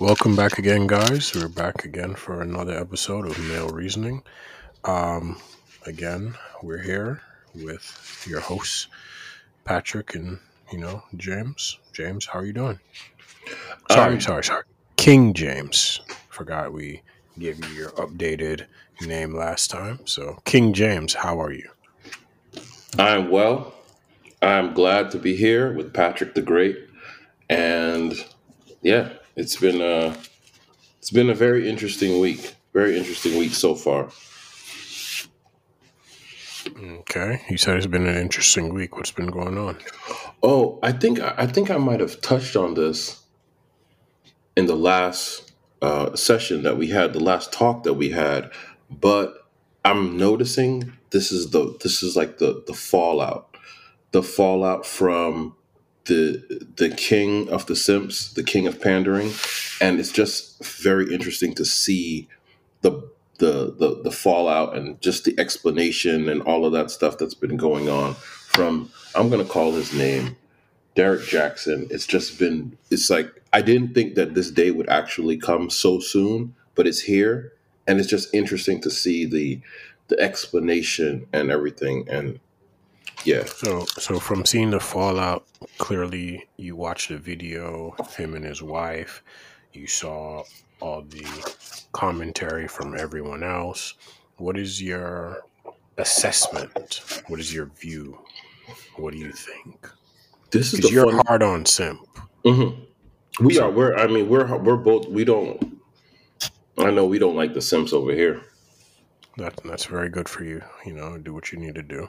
Welcome back again, guys. We're back again for another episode of Male Reasoning. Um, again, we're here with your hosts, Patrick and you know James. James, how are you doing? Sorry, Um, sorry, sorry. King James. Forgot we gave you your updated name last time. So, King James, how are you? I'm well. I'm glad to be here with Patrick the Great, and yeah, it's been a it's been a very interesting week. Very interesting week so far. Okay, you said it's been an interesting week. What's been going on? Oh, I think I think I might have touched on this in the last uh, session that we had, the last talk that we had, but I'm noticing this is the this is like the the fallout, the fallout from the the king of the simps, the king of pandering, and it's just very interesting to see the the the, the fallout and just the explanation and all of that stuff that's been going on from I'm gonna call his name Derrick Jaxn. It's just been it's like I didn't think that this day would actually come so soon, but it's here and it's just interesting to see the the explanation and everything and yeah. So, so from seeing the fallout, clearly you watched the video, him and his wife. You saw all the commentary from everyone else. What is your assessment? What is your view? What do you think? This is you're fun hard on simp. Mhm. We So, are we're I mean we're we're both we don't I know we don't like the Sims over here. that that's very good for you. You know, do what you need to do.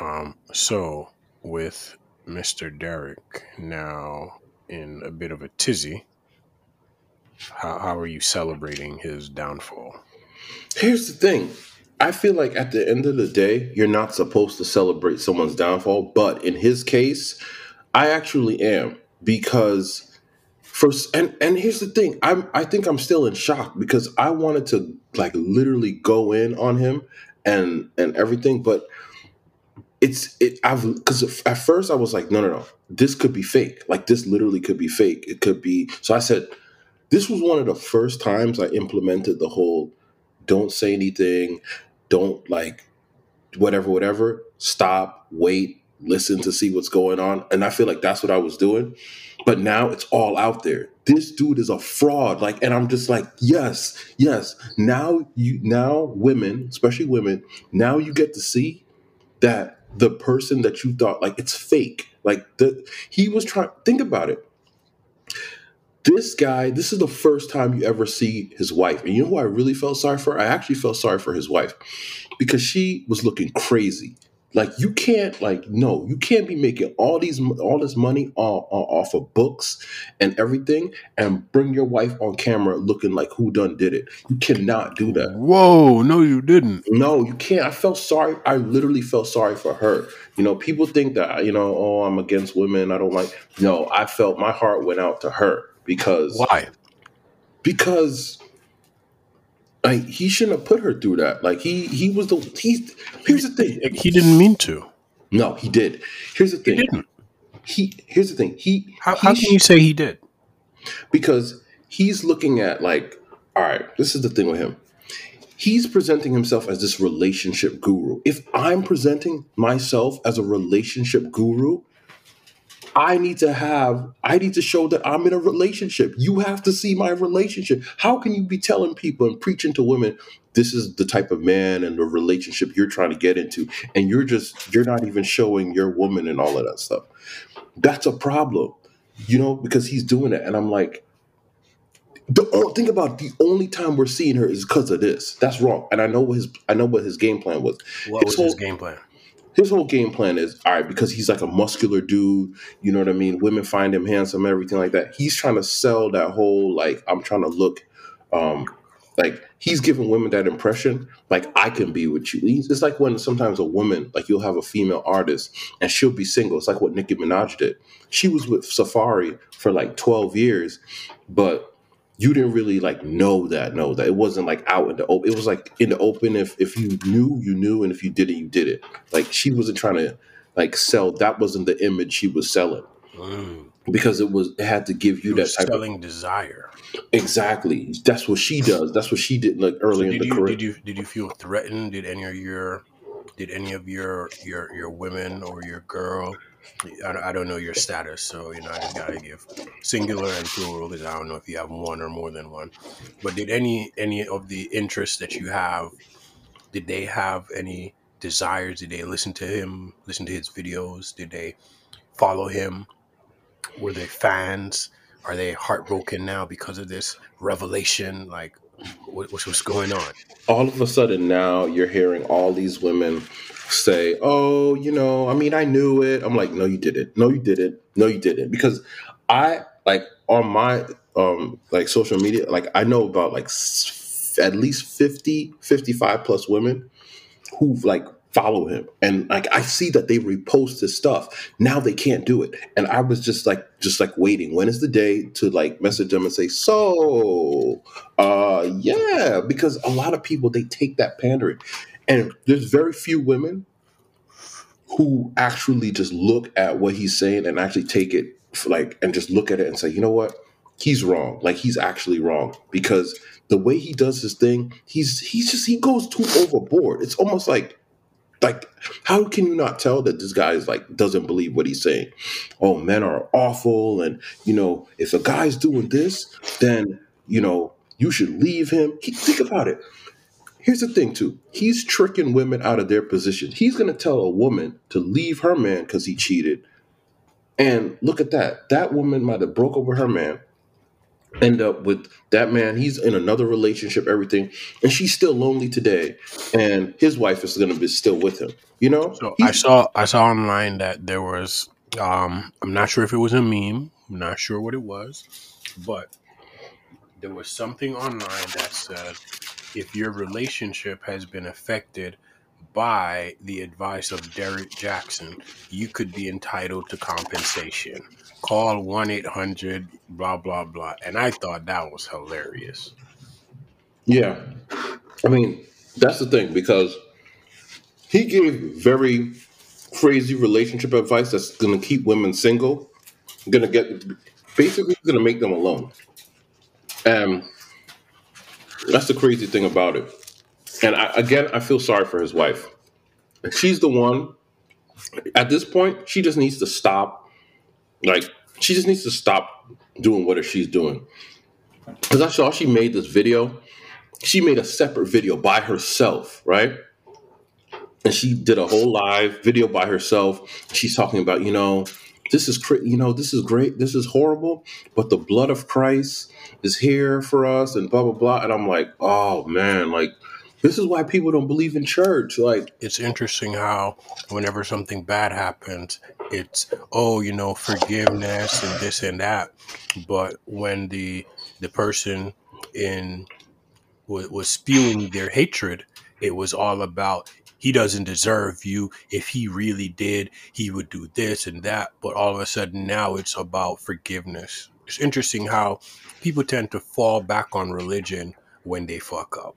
Um, so with Mr. Derrick now in a bit of a tizzy, how, how are you celebrating his downfall? Here's the thing. I feel like at the end of the day, you're not supposed to celebrate someone's downfall, but in his case, I actually am because first and and here's the thing. I'm I think I'm still in shock because I wanted to like literally go in on him and and everything, but it's it I've because at first I was like, no, no, no, this could be fake. Like this literally could be fake. It could be. So I said, this was one of the first times I implemented the whole don't say anything, don't like whatever, whatever. Stop, wait, listen to see what's going on. And I feel like that's what I was doing. But now it's all out there. This dude is a fraud. Like, and I'm just like, yes, yes. Now you now women, especially women, now you get to see that the person that you thought like it's fake. Like the he was trying think about it. This guy, this is the first time you ever see his wife. And you know who I really felt sorry for? I actually felt sorry for his wife because she was looking crazy. Like you can't, like no, you can't be making all these all this money o- o- off of books and everything, and bring your wife on camera looking like who done did it. You cannot do that. Whoa, no, you didn't. No, you can't. I felt sorry. I literally felt sorry for her. You know, people think that you know, oh, I'm against women. I don't like. No, I felt my heart went out to her because Why? because like he shouldn't have put her through that. Like he he was the he's here's the thing. He didn't mean to. No, he did. Here's the thing. He didn't. He here's the thing. He How, he how can you say he did? because he's looking at like all right. This is the thing with him. He's presenting himself as this relationship guru. If I'm presenting myself as a relationship guru, I need to have, I need to show that I'm in a relationship. You have to see my relationship. How can you be telling people and preaching to women, this is the type of man and the relationship you're trying to get into, and you're just, you're not even showing your woman and all of that stuff? That's a problem, you know, because he's doing it. And I'm like, the only think about the only time we're seeing her is because of this. That's wrong. And I know what his I know what his game plan was. What His was his game plan? His whole game plan is all right because he's like a muscular dude you know what i mean? Women find him handsome everything like that. He's trying to sell that whole like i'm trying to look um like he's giving women that impression like i can be with you. It's like when sometimes a woman like you'll have a female artist and she'll be single. It's like what nicki minaj did. She was with Safaree for like 12 years but you didn't really like know that know that it wasn't like out in the open it was like in the open if if you knew you knew and if you didn't you did it like she wasn't trying to like sell that wasn't the image she was selling Mm. because it was it had to give you that type selling desire. exactly. That's what she does. That's what she did like So early in the you career. did you did you feel threatened? Did any of your did any of your your your women or your girl? I don't, I don't know your status, so you know I just gotta give singular and plural because I don't know if you have one or more than one. But did any any of the interests that you have did they have any desires? Did they listen to him, listen to his videos? Did they follow him? Were they fans? Are they heartbroken now because of this revelation? Like, what, what's going on? all of a sudden now you're hearing all these women say, "Oh, you know, I mean, I knew it." I'm like, "No, you didn't. No, you didn't. No, you didn't." Because I like on my um like social media, like I know about like s- at least 50, 55 plus women who like follow him and like I see that they repost his stuff. Now they can't do it. And I was just like just like waiting. When is the day to like message them and say, "So, uh yeah, because a lot of people they take that pandering. And there's very few women who actually just look at what he's saying and actually take it like and just look at it and say, "You know what? He's wrong. Like he's actually wrong because the way he does his thing, he's he's just he goes too overboard. It's almost like like how can you not tell that this guy is like doesn't believe what he's saying oh men are awful and you know if a guy's doing this then you know you should leave him think about it here's the thing too. He's tricking women out of their position. He's going to tell a woman to leave her man because he cheated. And look at that. That woman might have broke up with her man end up with that man. He's in another relationship everything and she's still lonely today and his wife is going to be still with him you know? So I saw I saw online that there was um I'm not sure if it was a meme, I'm not sure what it was, but there was something online that said if your relationship has been affected by the advice of Derrick Jaxn, you could be entitled to compensation. Call 1 800 blah blah blah. And I thought that was hilarious. yeah i mean that's the thing because he gave very crazy relationship advice that's going to keep women single going to get basically going to make them alone and that's the crazy thing about it. And I, again i feel sorry for his wife. She's the one at this point she just needs to stop like she just needs to stop doing what she's doing. Because i saw she made this video. She made a separate video by herself right? And she did a whole live video by herself. She's talking about you know this is you know this is great this is horrible but the blood of christ is here for us and blah blah blah and i'm like oh man like this is why people don't believe in church like it's interesting how whenever something bad happens, it's oh, you know, forgiveness and this and that. But when the the person in was, was spewing their hatred, it was all about he doesn't deserve you. If he really did, he would do this and that. But all of a sudden now it's about forgiveness. It's interesting how people tend to fall back on religion when they fuck up.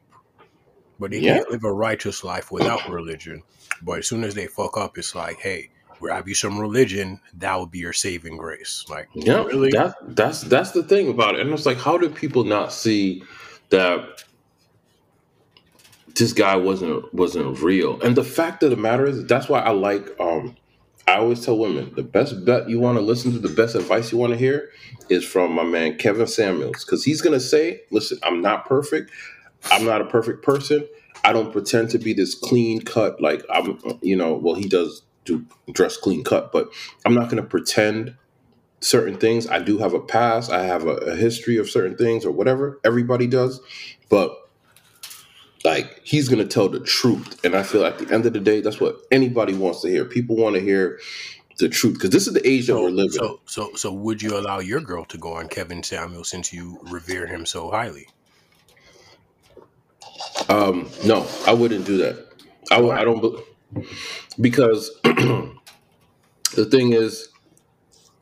But they yeah can't live a righteous life without religion. But as soon as they fuck up, it's like, hey, grab you some religion, that will be your saving grace. Like, Yeah, really? that that's that's the thing about it. And it's like, how do people not see that this guy wasn't wasn't real? And the fact of the matter is, that's why I like. um I always tell women the best bet you want to listen to, the best advice you want to hear, is from my man Kevin Samuels, because he's gonna say, "Listen, I'm not perfect. I'm not a perfect person. I don't pretend to be this clean cut. Like I'm, you know. Well, he does do dress clean cut, but I'm not gonna pretend." certain things. I do have a past. I have a, a history of certain things or whatever. Everybody does, but like he's gonna tell the truth. And I feel at the end of the day, that's what anybody wants to hear. People want to hear the truth because this is the age that we're living. so, so, so, would you allow your girl to go on Kevin Samuel since you revere him so highly? Um, no, I wouldn't do that. I, Why? I don't because the thing is,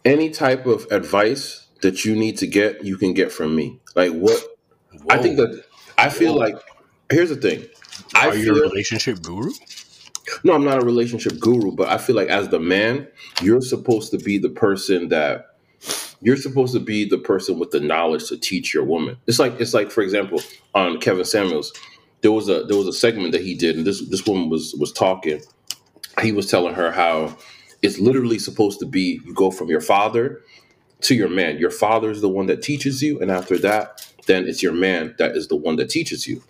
any type of advice that you need to get, you can get from me. Like what I think that I feel Whoa. like. Here's the thing. I Are you a relationship guru? no, I'm not a relationship guru, but I feel like as the man, you're supposed to be the person that you're supposed to be the person with the knowledge to teach your woman. It's like it's like for example on Kevin Samuels, there was a there was a segment that he did, and this this woman was was talking. He was telling her how it's literally supposed to be you go from your father to your man. Your father is the one that teaches you, and after that, then it's your man that is the one that teaches you.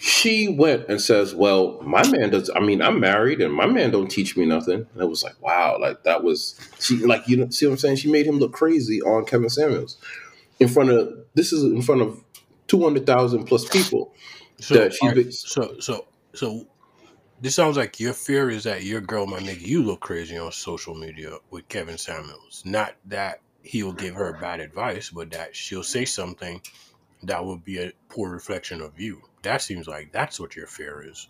She went and says, "Well, my man does. I mean, I'm married, and my man don't teach me nothing." And it was like, wow, like that was she like you know see what I'm saying? She made him look crazy on Kevin Samuels in front of this is in front of two hundred thousand plus people. So, that she right, so, so, so, this sounds like your fear is that your girl might make you look crazy on social media with Kevin Samuels. Not that he'll give her bad advice, but that she'll say something that will be a poor reflection of you. That seems like that's what your fear is.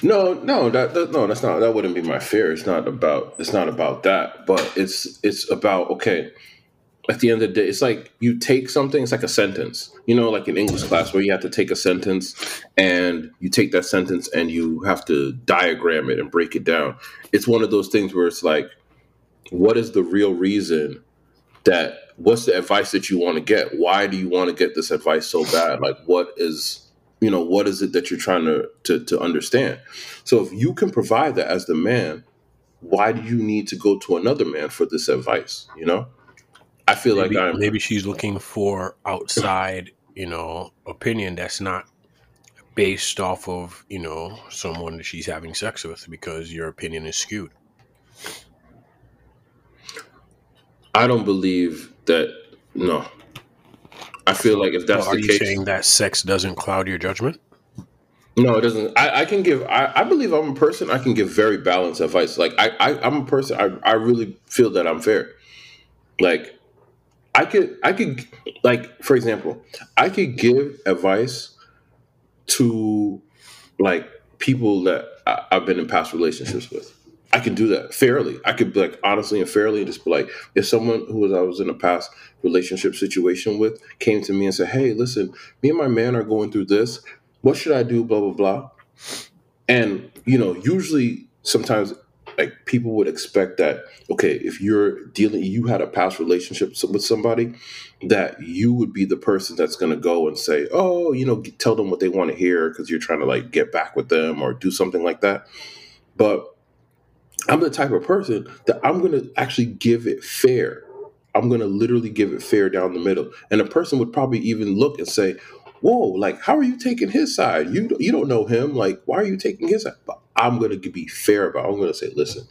No, no, that, that no, that's not. That wouldn't be my fear. It's not about. It's not about that. But it's it's about okay. At the end of the day, it's like you take something. It's like a sentence. You know, like in English class where you have to take a sentence and you take that sentence and you have to diagram it and break it down. It's one of those things where it's like, what is the real reason that? What's the advice that you want to get? Why do you want to get this advice so bad? Like, what is you know what is it that you're trying to, to to understand? So if you can provide that as the man why do you need to go to another man for this advice you know? I feel Maybe, like i'm maybe she's looking for outside, you know, opinion that's not based off of, you know, someone that she's having sex with because your opinion is skewed. i don't believe that no i feel like if that's Well, are the you case saying that sex doesn't cloud your judgment? no it doesn't i, I can give I, I believe i'm a person i can give very balanced advice like I, I i'm a person I, I really feel that i'm fair like i could i could like for example i could give advice to like people that I, I've been in past relationships with. I can do that fairly. I could be like honestly and fairly and just be like, if someone who was I was in a past relationship situation with came to me and said, Hey, listen, me and my man are going through this. What should I do? Blah blah blah. And you know, usually sometimes like people would expect that, okay, if you're dealing you had a past relationship with somebody, that you would be the person that's going to go and say, "Oh, you know, tell them what they want to hear because you're trying to like get back with them or do something like that." But I'm the type of person that I'm going to actually give it fair. I'm going to literally give it fair down the middle. And a person would probably even look and say, "Whoa, like how are you taking his side? You you don't know him. Like why are you taking his side?" But I'm going to be fair about. It. I'm going to say, "Listen,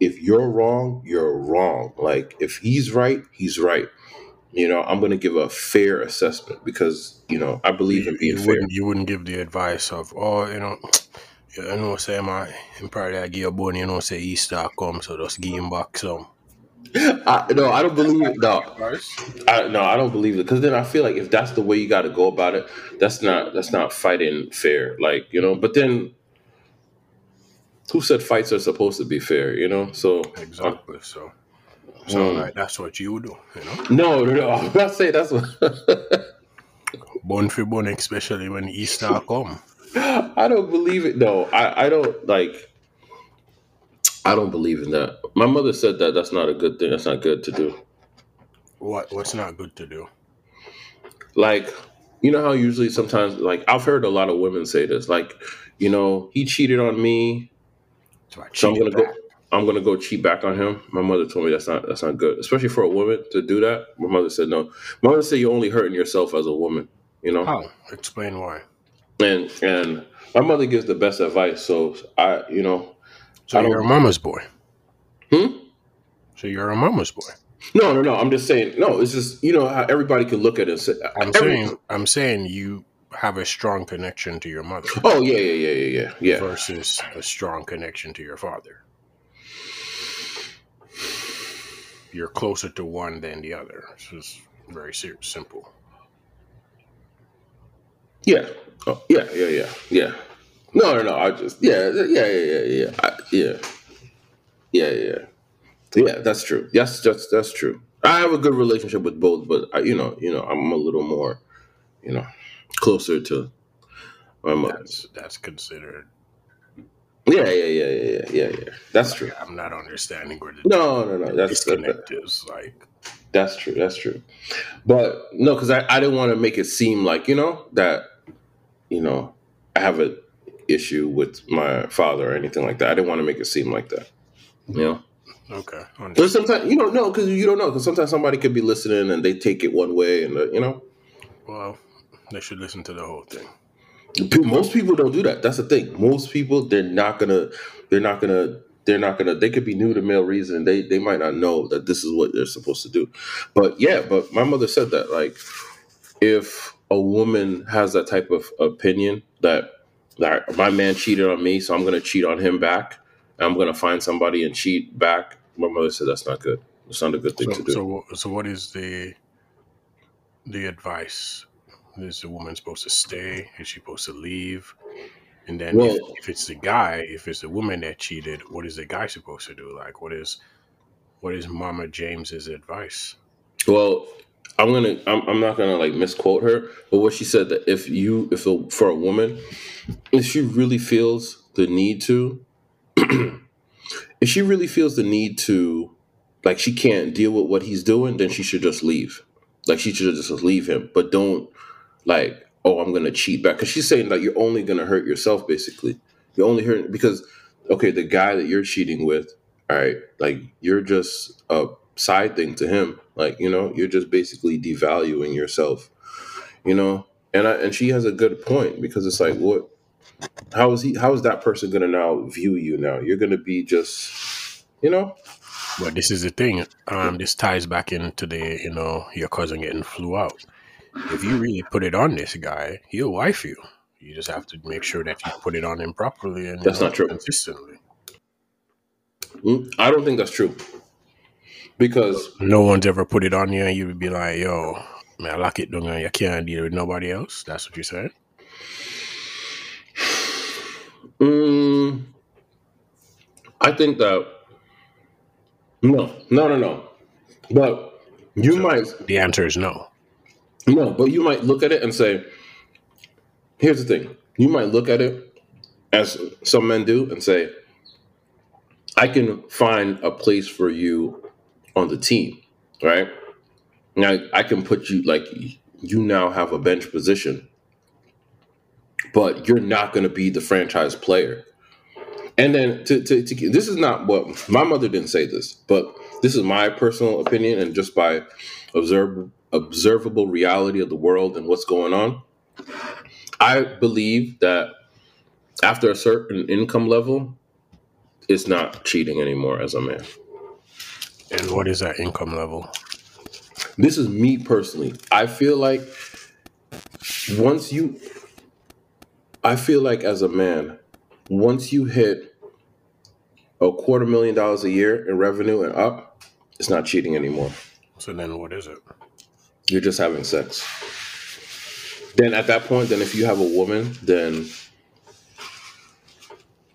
if you're wrong, you're wrong. Like if he's right, he's right." You know, I'm going to give a fair assessment because you know I believe in You, being you fair. wouldn't you wouldn't give the advice of oh you know yeah, I know say my in part I give a bone you know say Easter come so just give him back some I, no, I don't believe it. No. I, no, I don't believe it because then I feel like if that's the way you got to go about it, that's not that's not fighting fair. Like you know, but then who said fights are supposed to be fair? You know, so Exactly. So so hmm. like that's what you would do, you know. no, no, no. I'm not saying that's what. Bone for bone, especially when Easter come. I don't believe it. No, I, I don't like. I don't believe in that. My mother said that that's not a good thing. That's not good to do. What what's not good to do? Like, you know how usually sometimes, like, I've heard a lot of women say this. Like, you know, he cheated on me, So I so I'm gonna go. I'm gonna go cheat back on him. My mother told me that's not that's not good, especially for a woman to do that. My mother said no. My mother said you're only hurting yourself as a woman, you know. How? Explain why. And and my mother gives the best advice. So I, you know, So I you're a mama's boy. Hmm? So you're a mama's boy. No, no, no. I'm just saying. No, it's just you know how everybody can look at it and say I'm saying I'm saying you have a strong connection to your mother Oh yeah, yeah, yeah, yeah, yeah, yeah. versus a strong connection to your father. You're closer to one than the other. It's just very simple. Yeah. Oh, yeah, yeah, yeah, yeah. No, no, no. I just yeah, yeah, yeah, yeah, yeah, I, yeah, yeah, yeah. Yeah, that's true. Yes, that's that's true. I have a good relationship with both, but I, you know, you know, I'm a little more, you know, closer to my mother. That's that's considered Yeah, yeah, yeah, yeah, yeah, yeah, yeah. That's true. I'm not understanding where the No, no, no. That's that, disconnect is. Like, that's true. That's true. But no, because I, I didn't want to make it seem like you know that you know I have a issue with my father or anything like that. I didn't want to make it seem like that. You know. okay, But sometimes you don't know because you don't know because sometimes somebody could be listening and they take it one way and uh, you know well, they should listen to the whole thing. Most people don't do that. That's the thing. Most people they're not gonna they're not gonna they're not gonna they could be new to male reason. They they might not know that this is what they're supposed to do. But yeah, but my mother said that like if a woman has that type of opinion that that my man cheated on me, so I'm gonna cheat on him back. I'm gonna find somebody and cheat back. My mother said that's not good. It's not a good thing So, to do. so, so, what is the the advice? Is the woman supposed to stay? Is she supposed to leave? And then, well, if, if it's the guy, if it's the woman that cheated, what is the guy supposed to do? Like, what is what is Mama James's advice? Well, I'm gonna. I'm, I'm not gonna like misquote her, but what she said that if you, if a, for a woman, if she really feels the need to, if she really feels the need to, like she can't deal with what he's doing, then she should just leave. Like she should just leave him, but don't like, oh, I'm gonna cheat back because she's saying like you're only gonna hurt yourself. Basically, you're only hurting because okay, the guy that you're cheating with, all right, like you're just a side thing to him. Like you know, you're just basically devaluing yourself. You know, and I, and she has a good point because it's like what. How is he? How is that person gonna now view you? Now you're gonna be just, you know, But this is the thing. Um, this ties back into the you know your cousin getting flew out. If you really put it on this guy, he'll wife you. You just have to make sure that you put it on him properly and That's not true. consistently. Mm, I don't think that's true because No one's ever put it on you, and you would be like, "Yo, man, I lock it down, and you can't deal with nobody else." That's what you said. mm, I think that no, no, no, no. But you So might the answer is no. no, but you might look at it and say, "Here's the thing." You might look at it as some men do and say, "I can find a place for you on the team, right?" Now I can put you like you now have a bench position, but you're not going to be the franchise player. And then to, to, to this is not what my mother didn't say this, but this is my personal opinion and just by observe, observable reality of the world and what's going on. I believe that after a certain income level, it's not cheating anymore as a man. And what is that income level? This is me personally. I feel like once you, I feel like as a man, once you hit a quarter million dollars a year in revenue and up, it's not cheating anymore. So then, what is it? You're just having sex. Then at that point, then if you have a woman, then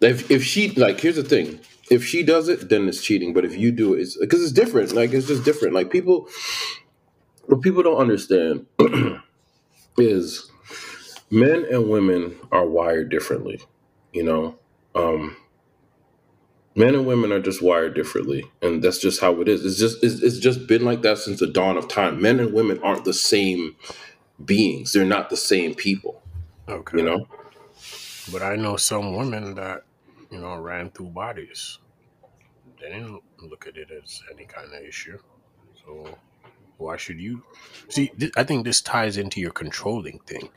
if if she like, here's the thing: if she does it, then it's cheating. But if you do it, it's because it's different. Like it's just different. Like people, what people don't understand is men and women are wired differently. You know, um, men and women are just wired differently, and that's just how it is. It's just it's, it's just been like that since the dawn of time. Men and women aren't the same beings. They're not the same people. Okay. You know. But I know some women that, you know, ran through bodies. They didn't look at it as any kind of issue. So why should you? See, th- I think this ties into your controlling thing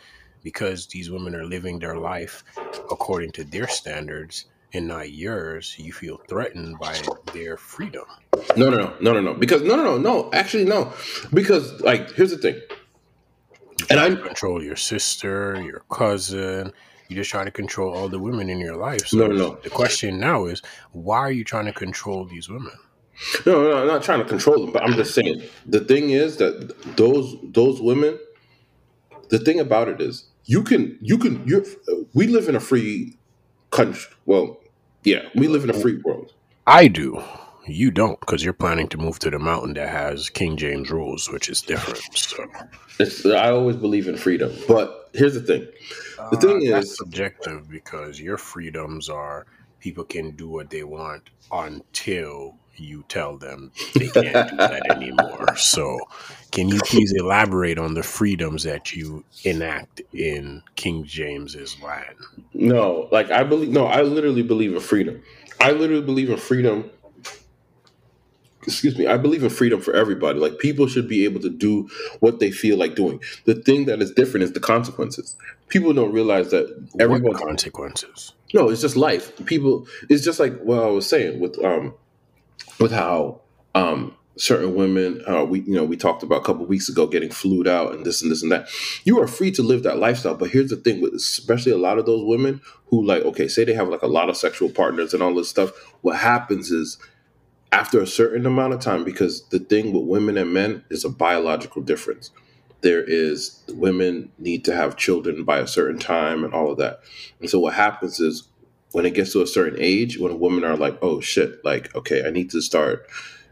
because these women are living their life according to their standards and not yours. You feel threatened by their freedom. No, no, no, no, no, no. Because no, no, no, no. Actually, no. Because like, here's the thing. You And I control your sister, your cousin. You just try to control all the women in your life. no, So no, no, the question now is, why are you trying to control these women? no, no. I'm not trying to control them, but I'm just saying the thing is that those those women. The thing about it is, you can you can you. We live in a free country. Well, yeah, we live in a free world. I do. You don't, because you're planning to move to the mountain that has King James rules, which is different. So It's, I always believe in freedom, but here's the thing. The uh, thing is, subjective because your freedoms are people can do what they want until you tell them they can't do that anymore. So, can you please elaborate on the freedoms that you enact in King James's land? No, like I believe. No, I literally believe in freedom. I literally believe in freedom. Excuse me. I believe in freedom for everybody. Like people should be able to do what they feel like doing. The thing that is different is the consequences. People don't realize that everyone consequences. No, it's just life. People. It's just like what I was saying with um with how um, certain women uh, we you know we talked about a couple weeks ago getting flued out and this and this and that you are free to live that lifestyle but here's the thing with especially a lot of those women who like okay say they have like a lot of sexual partners and all this stuff what happens is after a certain amount of time because the thing with women and men is a biological difference there is women need to have children by a certain time and all of that and so what happens is when it gets to a certain age, when women are like, oh shit, like, okay, I need to start,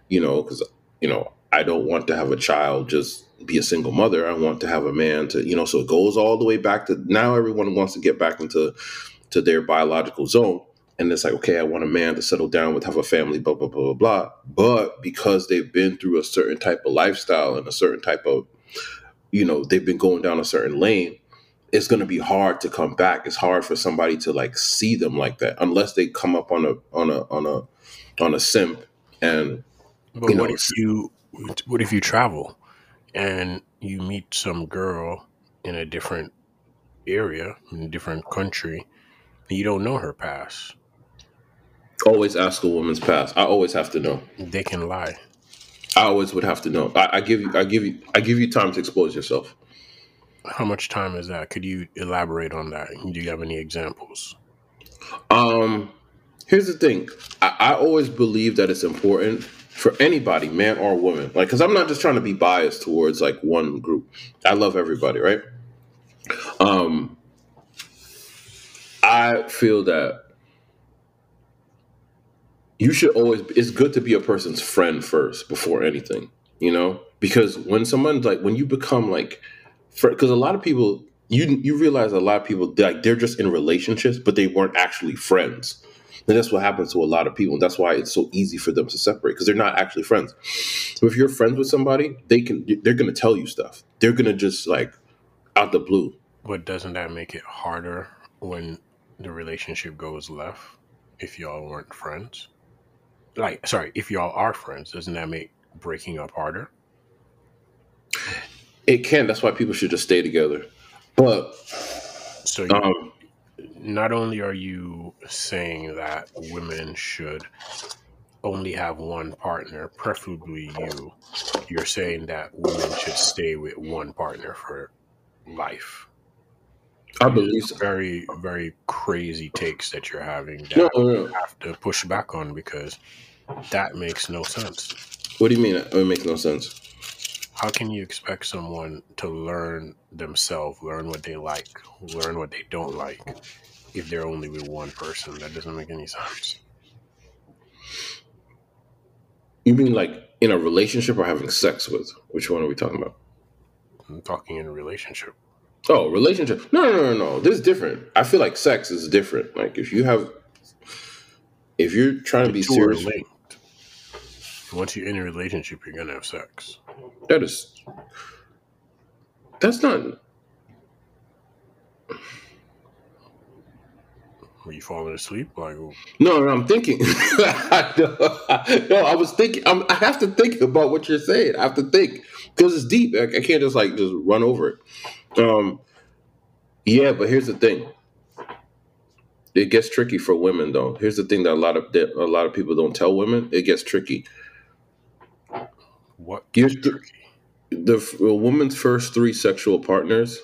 you know, because, you know, I don't want to have a child just be a single mother. I want to have a man to, you know, so it goes all the way back to now everyone wants to get back into to their biological zone. And it's like, okay, I want a man to settle down with, have a family, blah, blah, blah, blah, blah. But because they've been through a certain type of lifestyle and a certain type of, you know, they've been going down a certain lane, it's going to be hard to come back. It's hard for somebody to like see them like that unless they come up on a on a on a on a simp and. But what know, if you what if you travel and you meet some girl in a different area in a different country and you don't know her past? Always ask a woman's past. I always have to know. They can lie. I always would have to know. I, I give you. I give you. I give you time to expose yourself. How much time is that? Could you elaborate on that? Do you have any examples? Um, here's the thing. I, I always believe that it's important for anybody, man or woman. Like, because I'm not just trying to be biased towards like one group. I love everybody, right? Um, I feel that you should always. It's good to be a person's friend first before anything, you know, because when someone's like when you become like because a lot of people you you realize a lot of people like they're just in relationships, but they weren't actually friends. And that's what happens to a lot of people. And that's why it's so easy for them to separate because they're not actually friends. So if you're friends with somebody, they can they're gonna tell you stuff. They're gonna just like out the blue. But doesn't that make it harder when the relationship goes left if y'all weren't friends? Like, sorry, if y'all are friends, doesn't that make breaking up harder? It can. That's why people should just stay together. But so, you, um, not only are you saying that women should only have one partner, preferably you, you're saying that women should stay with one partner for life. I believe so. very, very crazy takes that you're having that no, no, no. you have to push back on because that makes no sense. What do you mean? It makes no sense how can you expect someone to learn themselves, learn what they like, learn what they don't like, if they're only with one person? That doesn't make any sense. You mean like in a relationship or having sex with? Which one are we talking about? I'm talking in a relationship. Oh, relationship. No, no, no, no. This is different. I feel like sex is different. Like if you have, if you're trying the to be serious, once you're in a relationship, you're gonna have sex. That is. That's not. Were you falling asleep? Like no, no I'm thinking. no, I was thinking. I'm, i have to think about what you're saying. I have to think because it's deep. I, I, can't just like just run over it. Um, yeah, but here's the thing. It gets tricky for women, though. Here's the thing that a lot of that a lot of people don't tell women. It gets tricky what gets the, the, woman's first three sexual partners,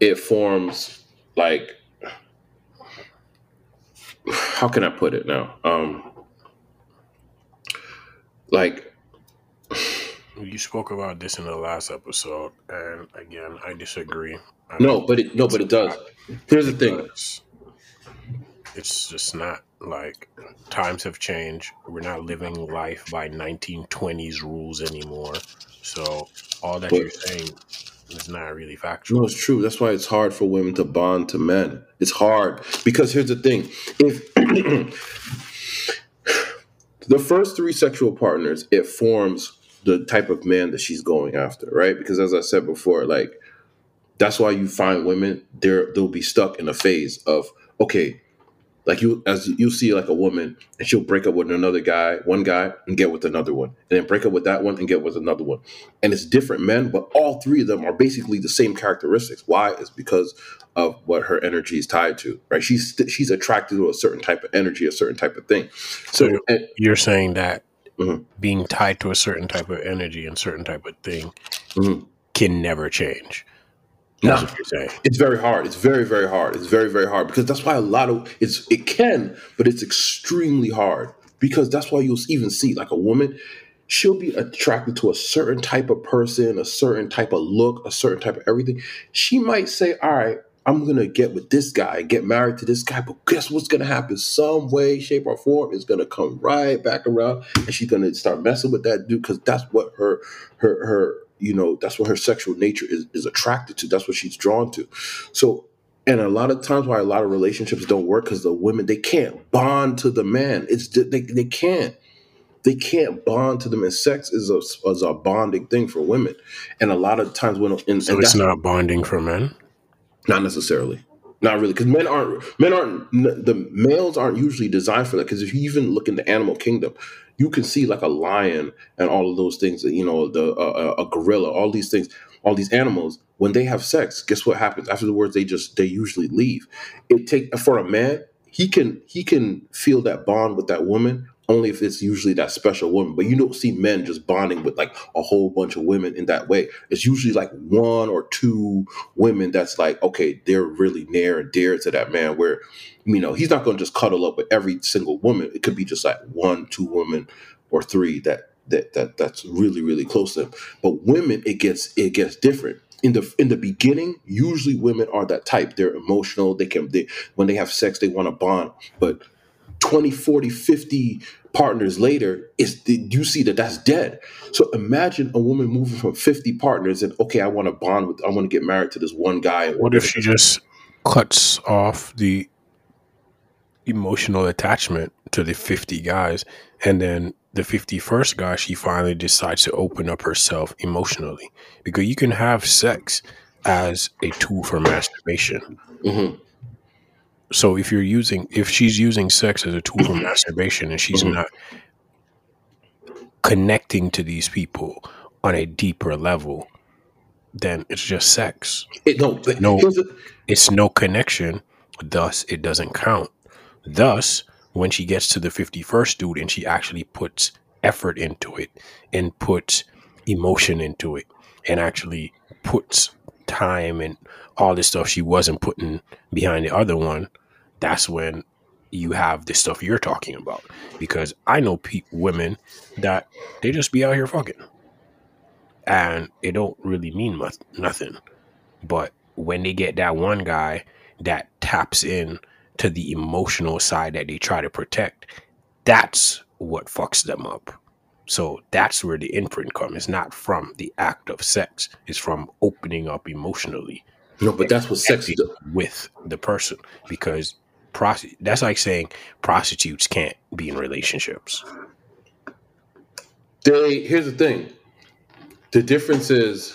it forms like how can I put it now? Um, like you spoke about this in the last episode, and again, I disagree. I no, but it no, but it does. Here's the thing: it's just not like times have changed. We're not living life by 1920s rules anymore. So all that but, you're saying It's not really factual. No, it's true. That's why it's hard for women to bond to men. It's hard because here's the thing: if the first three sexual partners, it forms the type of man that she's going after, right? Because as I said before, like that's why you find women they're they'll be stuck in a phase of okay, like you as you see like a woman and she'll break up with another guy, one guy, and get with another one, and then break up with that one and get with another one, and it's different men, but all three of them are basically the same characteristics. Why? Is because of what her energy is tied to, right? She's she's attracted to a certain type of energy, a certain type of thing. So, So and, you're saying that Mhm. being tied to a certain type of energy and certain type of thing Mhm. can never change. Saying. It's very hard. It's very, very hard. It's very, very hard because that's why a lot of it's it can, but it's extremely hard because that's why you'll even see like a woman, she'll be attracted to a certain type of person, a certain type of look, a certain type of everything. She might say, "All right, I'm gonna get with this guy, get married to this guy," but guess what's gonna happen? Some way, shape, or form is gonna come right back around, and she's gonna start messing with that dude because that's what her her her you know that's what her sexual nature is is attracted to. That's what she's drawn to. So and a lot of times why a lot of relationships don't work because the women they can't bond to the man. It's they, they can't. They can't bond to them. And sex is a, is a bonding thing for women. And a lot of times when and, So and it's not bonding for men. not necessarily not really because men aren't men aren't the males aren't usually designed for that because if you even look in the animal kingdom you can see like a lion and all of those things you know the uh, a gorilla all these things all these animals when they have sex guess what happens? Afterwards they just they usually leave. It take for a man he can he can feel that bond with that woman only if it's usually that special woman but you don't see men just bonding with like a whole bunch of women in that way. It's usually like one or two women that's like okay they're really near and dear to that man where you know he's not to just cuddle up with every single woman. It could be just like one two women or three that that that that's really really close to him. But women it gets it gets different. In the in the beginning usually women are that type. They're emotional. They can they when they have sex they want to bond. But 20 40 50 partners later is you see that that's dead. So imagine a woman moving from 50 partners and okay i want to bond with i want to get married to this one guy What if she just cuts off the emotional attachment to the 50 guys and then the 51st guy she finally decides to open up herself emotionally? Because you can have sex as a tool for masturbation. Mhm. So if you're using if she's using sex as a tool for masturbation and she's Mhm. not connecting to these people on a deeper level then it's just sex It, no, No. it's no connection thus it doesn't count thus when she gets to the 51st dude and she actually puts effort into it and puts emotion into it and actually puts time and all this stuff she wasn't putting behind the other one that's when you have the stuff you're talking about because i know pe- women that they just be out here fucking and it don't really mean much, nothing but when they get that one guy that taps in to the emotional side that they try to protect, that's what fucks them up. So that's where the imprint comes. It's not from the act of sex. It's from opening up emotionally no but that's what sex connecting with the person. Because prosti- that's like saying prostitutes can't be in relationships. they here's the thing the difference is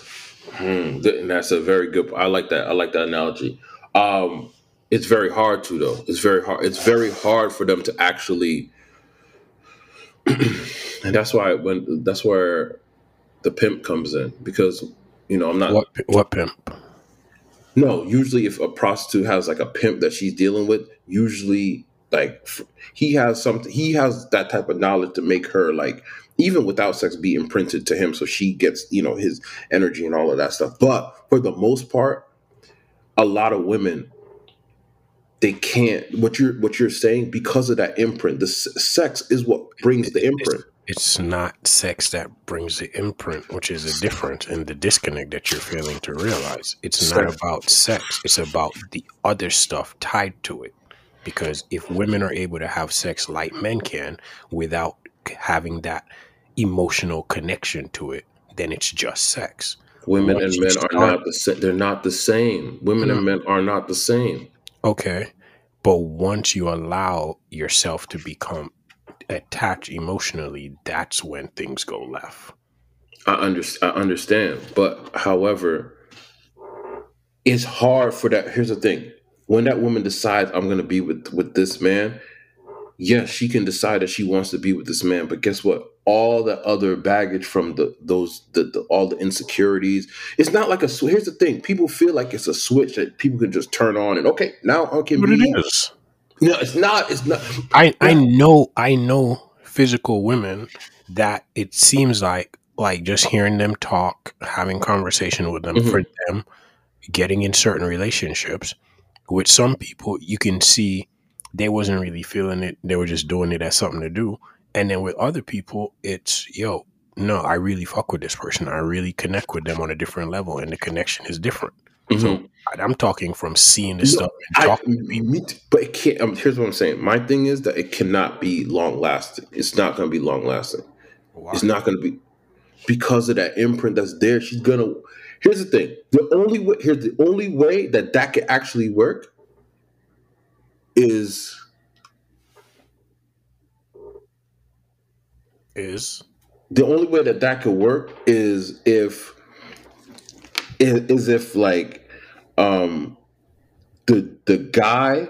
hmm, and that's a very good i like that i like that analogy um it's very hard to though it's very hard it's very hard for them to actually and that's why when that's where the pimp comes in because you know i'm not What what pimp? No, usually if a prostitute has like a pimp that she's dealing with, usually like he has something he has that type of knowledge to make her like even without sex be imprinted to him so she gets, you know, his energy and all of that stuff. But for the most part, a lot of women they can't what you're what you're saying because of that imprint. The s- sex is what brings the imprint. It's not sex that brings the imprint, which is a difference in the disconnect that you're failing to realize. It's not about sex, it's about the other stuff tied to it. Because if women are able to have sex like men can without having that emotional connection to it, then it's just sex. Women Once and men are not the same. They're not the same. Women and men are not the same. Okay. But once you allow yourself to become attached emotionally, that's when things go left. I, under, I understand, but however, it's hard for that. Here's the thing: when that woman decides I'm going to be with with this man, yes, she can decide that she wants to be with this man. But guess what? All the other baggage from the those the, the all the insecurities. It's not like a. Here's the thing: people feel like it's a switch that people can just turn on and okay, now I can But be. it is. No, it's not. It's not. I I know I know physical women that it seems like like just hearing them talk, having conversation with them Mhm. for them getting in certain relationships with some people you can see they wasn't really feeling it they were just doing it as something to do and then with other people it's yo no i really fuck with this person i really connect with them on a different level and the connection is different so Mhm. I- i'm talking from seeing this stuff and I, to people but it can't. Um, here's what I'm saying. My thing is that it cannot be long lasting. It's not going to be long lasting. Wow. It's not going to be because of that imprint that's there. She's gonna. Here's the thing. The only way. Here's the only way that that could actually work is is the only way that that could work is if is, is if like um the the guy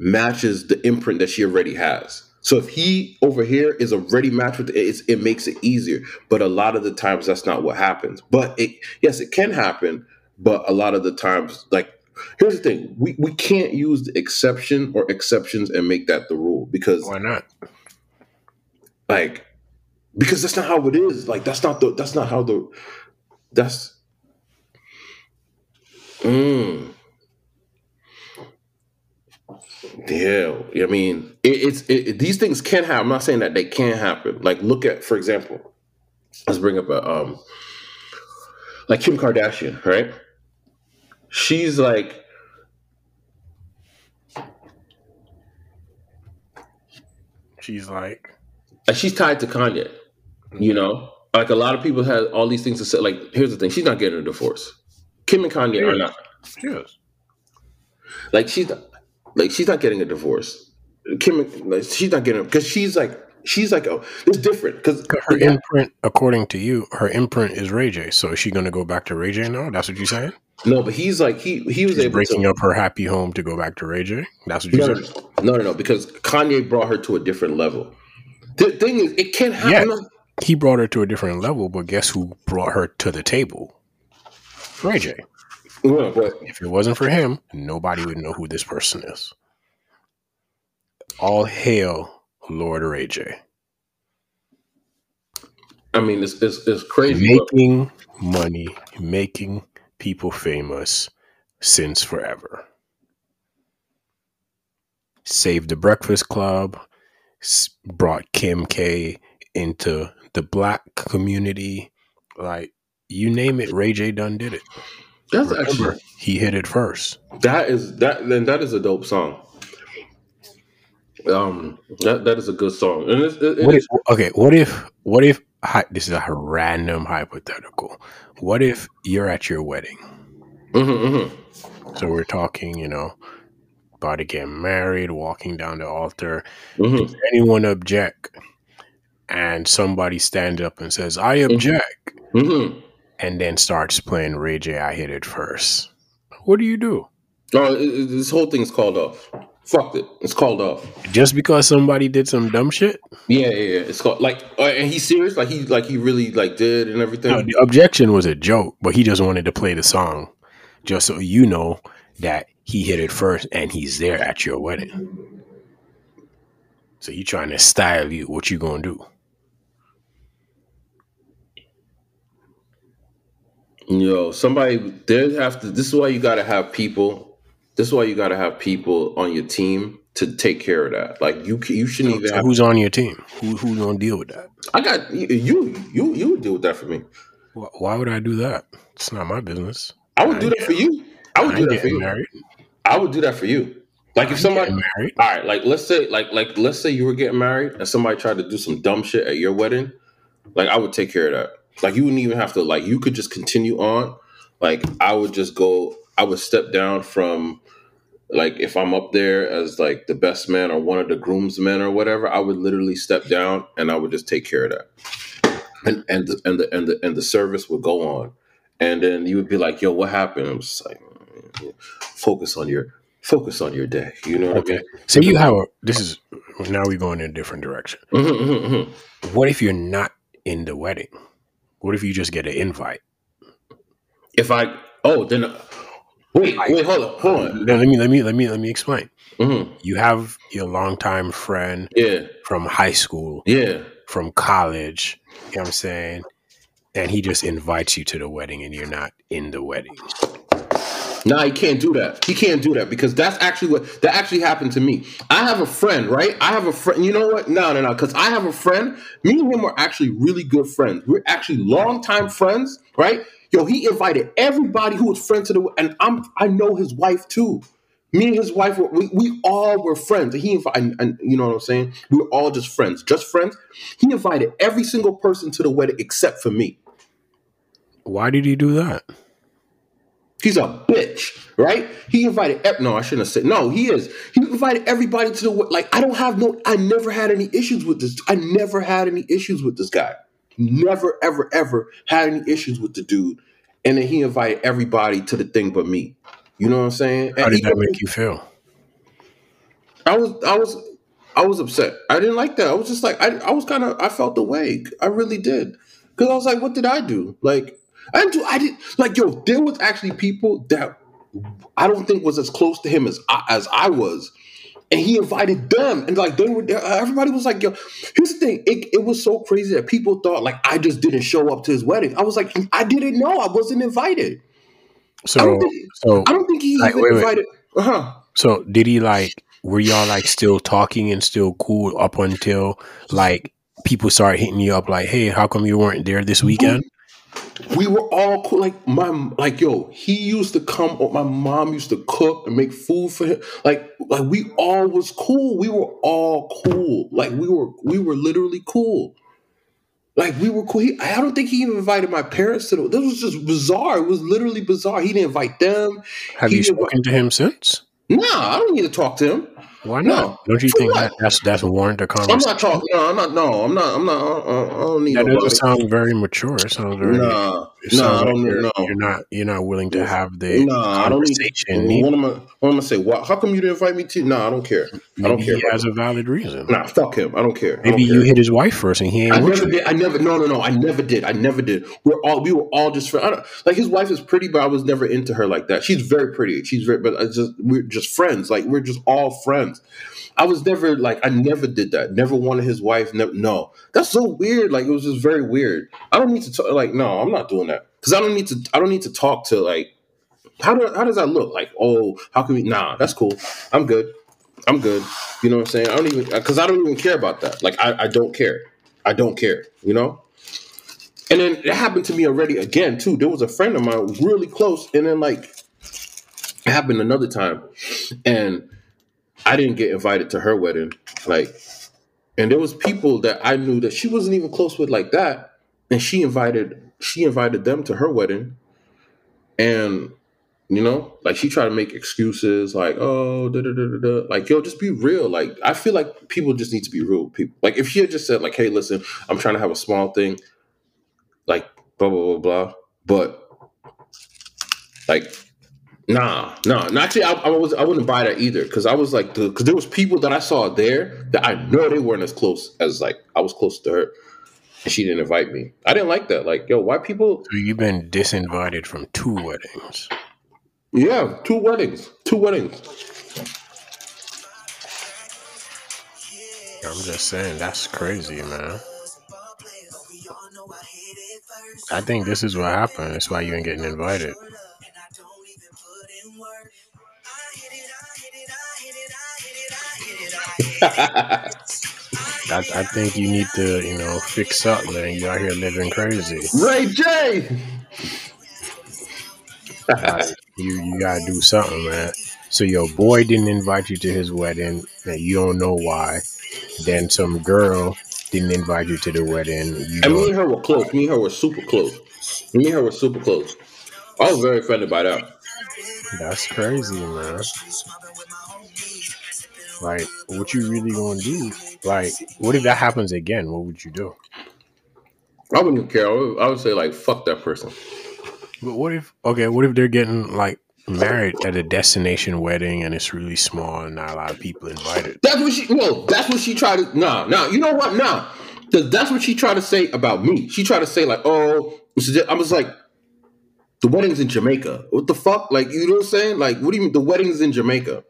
matches the imprint that she already has. So if he over here is already matched with it it makes it easier. But a lot of the times that's not what happens. But it yes it can happen but a lot of the times like here's the thing. We, we can't use the exception or exceptions and make that the rule because why not? like because that's not how it is. Like that's not the that's not how the that's mm. yeah i mean it, it's it, these things can happen. I'm not saying that they can't happen. Like look at for example let's bring up a um like kim kardashian right? She's like she's like like, she's tied to kanye You know, like a lot of people have all these things to say. Like, here's the thing: she's not getting a divorce. Kim and Kanye are not. yes Like, she's not, like she's not getting a divorce. Kim, like, she's not getting because she's like she's like oh, it's different because her imprint according to you her imprint is ray j so is she gonna go back to ray j now that's what you're saying no, but he's like he he was able breaking to. up her happy home to go back to ray j that's what you're No, saying no, no, no, because Kanye brought her to a different level. The thing is, it can't happen. Yeah. He brought her to a different level, but guess who brought her to the table? Ray J. No, but If it wasn't for him, nobody would know who this person is. All hail Lord Ray J. I mean, it's it's, it's crazy. but- Making money, making people famous since forever. Saved the Breakfast Club, brought Kim K into the black community. Like, you name it, Ray J done did it. that's Remember, actually he hit it first. that is that then that is a dope song. Um, that that is a good song, and it's, it, What if, okay, what if what if hi- this is a random hypothetical? What if you're at your wedding? Mhm, mhm, So we're talking, you know, about to get married, walking down the altar. mhm. Anyone object? And somebody stands up and says, "I object," Mhm. And then starts playing Ray J. I hit it first. What do you do? Oh, it- this whole thing's called off. Fucked it. It's called off. Just because somebody did some dumb shit? Yeah, yeah, yeah. It's called like, uh, and he's serious. Like he, like he really like did and everything. No, the objection was a joke, but he just wanted to play the song, just so you know that he hit it first and he's there at your wedding. So you trying to style you. What you gonna do? Yo, somebody there have to. This is why you got to have people. This is why you got to have people on your team to take care of that. Like you, you shouldn't even So have. who's on your team? Who who's gonna deal with that? I got you. You, you, deal with that for me. Wh- Why would I do that? It's not my business. I would do that for you. I would I do that for you. married. I would do that for you. Like if somebody, married. all right, like let's say, like like let's say you were getting married and somebody tried to do some dumb shit at your wedding. Like I would take care of that. Like you wouldn't even have to like you could just continue on. Like I would just go. I would step down from like if I'm up there as like the best man or one of the groomsmen or whatever, I would literally step down and I would just take care of that. And and the, and the and the and the service would go on, and then you would be like, "Yo, what happened?" I'm just like, focus on your focus on your day. You know what Okay. I mean? So you have a, this is now we're going in a different direction. Mhm, mhm, mhm. What if you're not in the wedding? What if you just get an invite? If I oh then wait wait hold on hold on. Let me let me let me let me explain. Mhm. You have your longtime friend Yeah from high school, yeah. from college. You know what I'm saying? And he just invites you to the wedding, and you're not in the wedding. Nah, he can't do that. He can't do that because that's actually what that actually happened to me. I have a friend, right? I have a friend. You know what? No, no, no. Because I have a friend. Me and him are actually really good friends. We're actually longtime friends, right? Yo, he invited everybody who was friends to the, and I'm I know his wife too. Me and his wife, were, we, we all were friends. He invited, and, and you know what I'm saying? We were all just friends, just friends. He invited every single person to the wedding except for me. Why did he do that? He's a bitch, right? He invited. No, I shouldn't have said. No, he is. He invited everybody to the like. I don't have no. I never had any issues with this. I never had any issues with this guy. Never, ever, ever had any issues with the dude. And then he invited everybody to the thing but me. You know what I'm saying? How And did that make you feel? I was, I was, I was upset. I didn't like that. I was just like, I, I was kind of, I felt the way. I really did, because I was like, what did I do? Like, I didn't do, I did, like, yo, there was actually people that I don't think was as close to him as I, as I was, and he invited them, and like they were, everybody was like, yo. Here's the thing, it, it was so crazy that people thought like I just didn't show up to his wedding. I was like, I didn't know, I wasn't invited. I So, don't think, so, I don't think he Like, even wait, invited. Uh huh. so did he like? Were y'all like still talking and still cool up until like people started hitting you up like, "Hey, how come you weren't there this weekend?" We were all cool. Like my like yo, he used to come. Or my mom used to cook and make food for him. Like like we all was cool. We were all cool. Like we were we were literally cool. Like we were cool. He, I don't think he even invited my parents to the. This was just bizarre. It was literally bizarre. He didn't invite them. Have He you spoken to him since? Nah, I don't need to talk to him. Why No. Don't you think that that's that's warrant a I'm conversation? not talking. No, I'm not. No, I'm not. I'm not. Uh, I don't need That nobody. doesn't sound very mature. It sounds very. Nah, it nah, I like don't. you're, No, you're not. You're not willing to have the Nah, I don't need. conversation. What am I? What am I say? What, how come you didn't invite me to? Nah, I don't care. I don't care. he has a valid reason. Nah, fuck him. I don't care. I don't Maybe you care. hit his wife first and he ain't I never did. I never. No, no, no. I never did. I never did. We're all. We were all just friends. Like his wife is pretty, but I was never into her like that. She's very pretty. She's very. But I just we're just friends. Like we're just all friends. I was never like I never did that. Never wanted his wife. Never. No, that's so weird. Like it was just very weird. I don't need to talk. Like no, I'm not doing that because I don't need to. I don't need to talk to like. How do how does that look? Like oh, how can we? Nah, that's cool. I'm good. I'm good. You know what I'm saying? I don't even uh, because I don't even care about that. Like I, I don't care. I don't care. You know. And then it happened to me already again too. There was a friend of mine really close, and then like it happened another time, and I didn't get invited to her wedding. Like, and there was people that I knew that she wasn't even close with like that, and she invited she invited them to her wedding, and you know, like she tried to make excuses, like oh, da da da da da. Like yo, just be real. Like I feel like people just need to be real. People like if she had just said like, hey, listen, I'm trying to have a small thing, like blah blah blah blah, but like Nah, nah. Actually, I, I was I wouldn't buy that either because I was like, because there was people that I saw there that I know they weren't as close as like I was close to her, and she didn't invite me. I didn't like that. Like, yo, why people? So you've been disinvited from two weddings. Yeah, two weddings, two weddings. I'm just saying that's crazy, man. I think this is what happened. That's why you ain't getting invited. I, I think you need to, you know, fix up, man. You're out here living crazy. Ray J. Like, you you gotta do something, man. So your boy didn't invite you to his wedding, and you don't know why. Then some girl didn't invite you to the wedding. You And me and her were close. Me and her were super close. Me and her were super close. I was very offended by that. That's crazy, man. Like, what you really gonna do? Like, what if that happens again? What would you do? I wouldn't care. I would, I would say like, fuck that person. But what if? Okay, what if they're getting like married at a destination wedding and it's really small and not a lot of people invited? That's what she. No, that's what she tried to. Nah, nah. You know what? Nah, because that's what she tried to say about me. She tried to say like, oh, I was like, the wedding's in Jamaica. What the fuck? Like, you know what I'm saying? Like, what do you mean? The wedding's in Jamaica.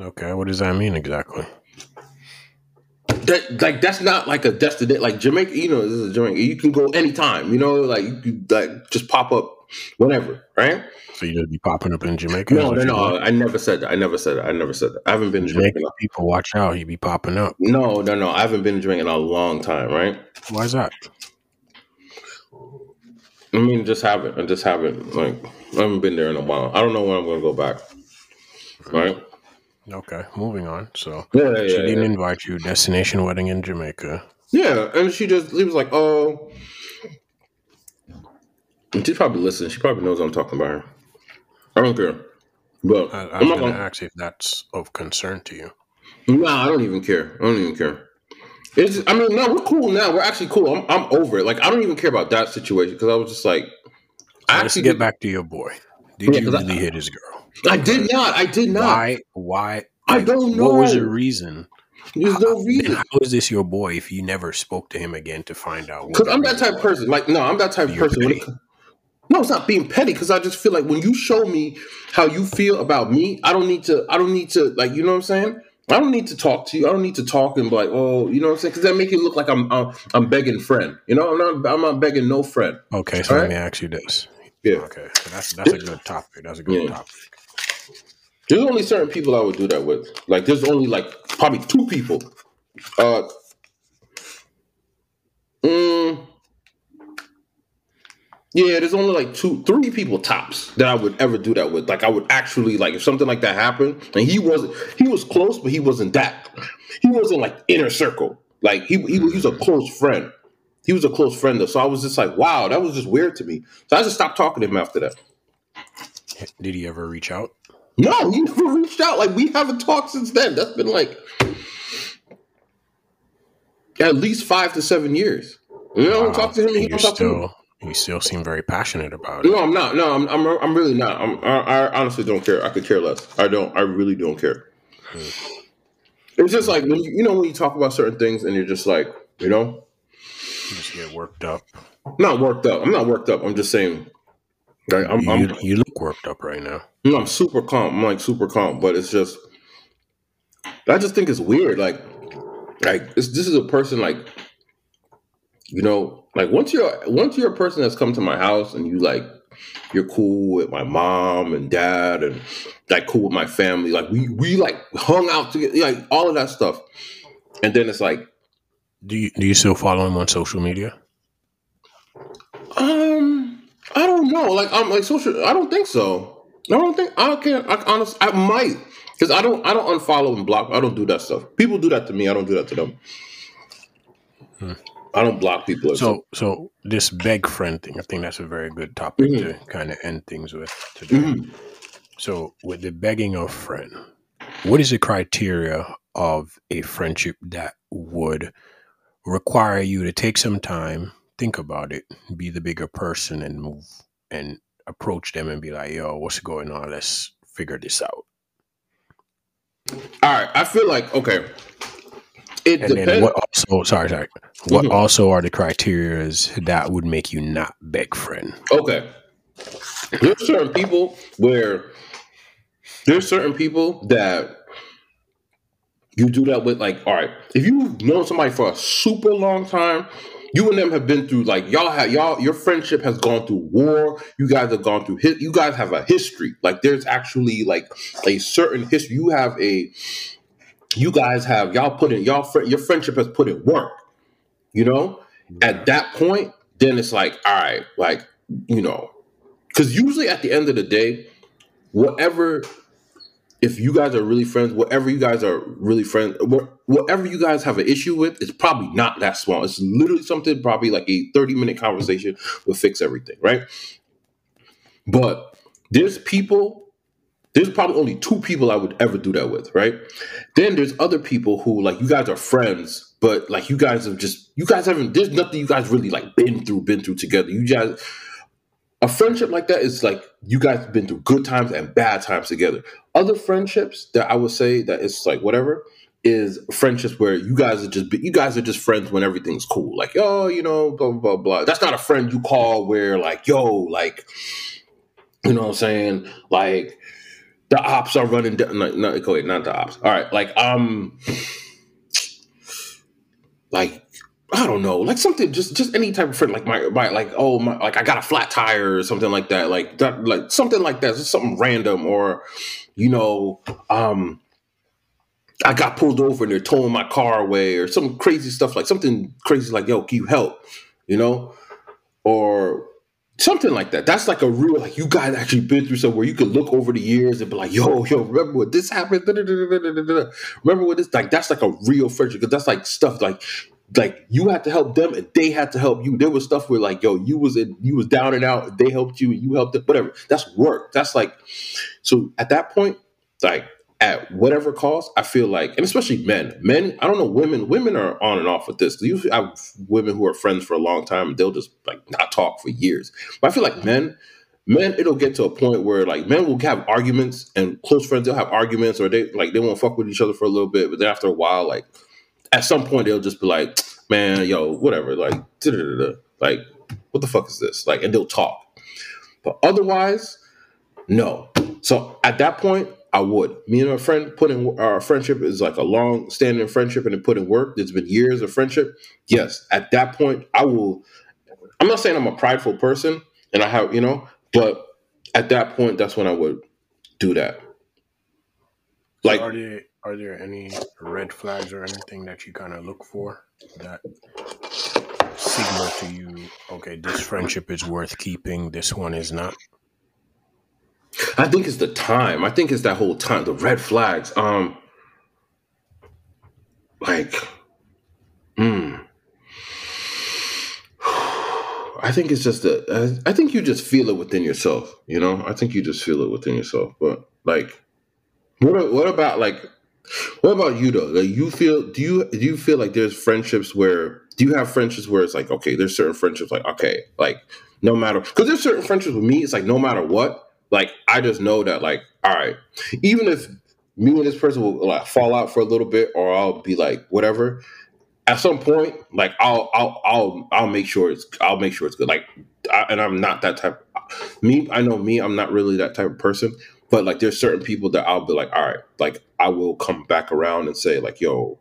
Okay, what does that mean exactly? That like that's not like a destination. Like Jamaica, you know, this is Jamaica. You can go anytime. You know, like you could like just pop up whenever, right? So you just be popping up in Jamaica? No, no, no. I never said that. I never said that. I never said that. I haven't been. Jamaican people, watch out! You be popping up. No, no, no. I haven't been in a long time, right? Why is that? I mean, just haven't. I just haven't. Like, I haven't been there in a while. I don't know when I'm going to go back. Mm-hmm. Right? Okay, moving on. So Yeah, yeah, she yeah. didn't Yeah, invite you. Destination wedding in Jamaica. yeah. And she just, he was like, oh. She probably listens. She probably knows I'm talking about her. I don't care. But I, I I'm not gonna ask if that's of concern to you. to. Nah, I don't even care. I don't even care. It's just, I mean, no, we're cool now. We're actually cool. I'm, I'm over it. Like, I don't even care about that situation because I was just like, I Let's actually get did, back to your boy. Did Yeah, you 'cause I- really hit his girl? I did not. I did not. Why? Why? I don't know. What was the reason? There's no reason. how is this your boy if you never spoke to him again to find out? Because I'm that type of person. Like, no, I'm that type of person. It, no, it's not being petty. Because I just feel like when you show me how you feel about me, I don't need to. I don't need to. Like, you know what I'm saying? I don't need to talk to you. I don't need to talk and be like, oh, you know what I'm saying? Because that make it look like I'm, I'm I'm begging friend. You know, I'm not. I'm not begging no friend. Okay, so All let right? me ask you this. Yeah. Okay, so that's that's a good topic. That's a good Yeah. topic. There's only certain people I would do that with. Like, there's only like probably two people. Uh. Mm, yeah, there's only like two, three people tops that I would ever do that with. Like, I would actually like if something like that happened, and he wasn't, he was close, but he wasn't that. He wasn't like inner circle. Like he he, he was a close friend. He was a close friend though, so I was just like, wow, that was just weird to me. So I just stopped talking to him after that. Did he ever reach out? No, he never reached out. Like we haven't talked since then. That's been like at least five to seven years. You don't talk to him. He And don't you talk to me. still you still seem very passionate about it. No, I'm not. No, I'm. I'm, I'm really not. I'm, I, I honestly don't care. I could care less. I don't. I really don't care. Hmm. It's just like when you, you know when you talk about certain things and you're just like, you know, You just get worked up. not worked up. I'm not worked up. I'm just saying. Like, I'm, you, I'm, you look worked up right now. No, I'm super calm. I'm like super calm, but it's just I just think it's weird. Like, like it's, this is a person like, you know, like once you're once you're a person that's come to my house and you like you're cool with my mom and dad and like cool with my family. Like we we like hung out together, like all of that stuff. And then it's like, Do you do you still follow him on social media? um, I don't know. Like I'm like social. I don't think so. I don't think I can't. care. I honestly, I might because I don't. I don't unfollow and block. I don't do that stuff. People do that to me. I don't do that to them. Hmm. I don't block people. So so this beg friend thing, I think that's a very good topic Mhm. to kind of end things with today. Mhm. So with the begging of friend, what is the criteria of a friendship that would require you to take some time, think about it, be the bigger person and move and approach them and be like, yo, what's going on? Let's figure this out. all right. I feel like okay. It And then depends. what also sorry, sorry. What Mhm. also are the criteria that would make you not beg friend? Okay. There's certain people where there's certain people that you do that with. Like, all right, if you've known somebody for a super long time, you and them have been through like y'all have y'all your friendship has gone through war. You guys have gone through hit. You guys have a history. Like, there's actually like a certain history. You have a. You guys have y'all put in y'all fri- your friendship has put in work. You know, at that point, then it's like, all right, like you know, because usually at the end of the day, whatever if you guys are really friends, whatever you guys are really friends, whatever you guys have an issue with, it's probably not that small. It's literally something probably like a 30 minute conversation will fix everything, right? But there's people, there's probably only two people I would ever do that with, right? Then there's other people who like you guys are friends, but like you guys have just you guys haven't there's nothing you guys really like been through, been through together. You guys a friendship like that is like you guys have been through good times and bad times together. Other friendships that I would say that it's like whatever is friendships where you guys are just you guys are just friends when everything's cool. Like, oh, you know, blah blah blah. That's not a friend you call where like, yo, like, you know what I'm saying? Like the ops are running down not, not, wait, not the ops. All right, like um like I don't know, like something just just any type of friend, like my my like oh my like I got a flat tire or something like that, like that like something like that, just something random or you know um I got pulled over and they're towing my car away or some crazy stuff like something crazy like yo can you help you know or something like that. That's like a real like you guys actually been through somewhere you could look over the years and be like, yo, yo, remember what this happened? Remember what this like? That's like a real friendship because that's like stuff like like you had to help them and they had to help you. There was stuff where like, yo, you was in, you was down and out, they helped you, and you helped them, whatever. That's work. That's like, so at that point, like at whatever cost, I feel like, and especially men, men, I don't know, women, women are on and off with this. You have women who are friends for a long time, they'll just like not talk for years. But I feel like men, men, it'll get to a point where like men will have arguments, and close friends they'll have arguments, or they like they won't fuck with each other for a little bit, but then after a while, like at some point they'll just be like, man, yo, whatever, like, like, what the fuck is this? Like, and they'll talk. But otherwise, no. So at that point, I would. Me and a friend put in our friendship is like a long standing friendship and it put in work. There's been years of friendship. Yes, at that point, I will. I'm not saying I'm a prideful person and I have, you know, but at that point, that's when I would do that. Like, are there, are there any red flags or anything that you kind of look for that signal to you, okay, this friendship is worth keeping, this one is not? I think it's the time. I think it's that whole time, the red flags. Um, like, hmm. I think it's just a. I think you just feel it within yourself. You know, I think you just feel it within yourself. But like, what what about like what about you though? Like you feel do you do you feel like there's friendships where do you have friendships where it's like okay, there's certain friendships like okay, like no matter because there's certain friendships with me, it's like no matter what, like I just know that like all right, even if me and this person will like fall out for a little bit or I'll be like whatever, at some point like I'll I'll I'll I'll make sure it's I'll make sure it's good. Like I, and I'm not that type. Me, I know me. I'm not really that type of person. But like, there's certain people that I'll be like, all right, like I will come back around and say like, yo,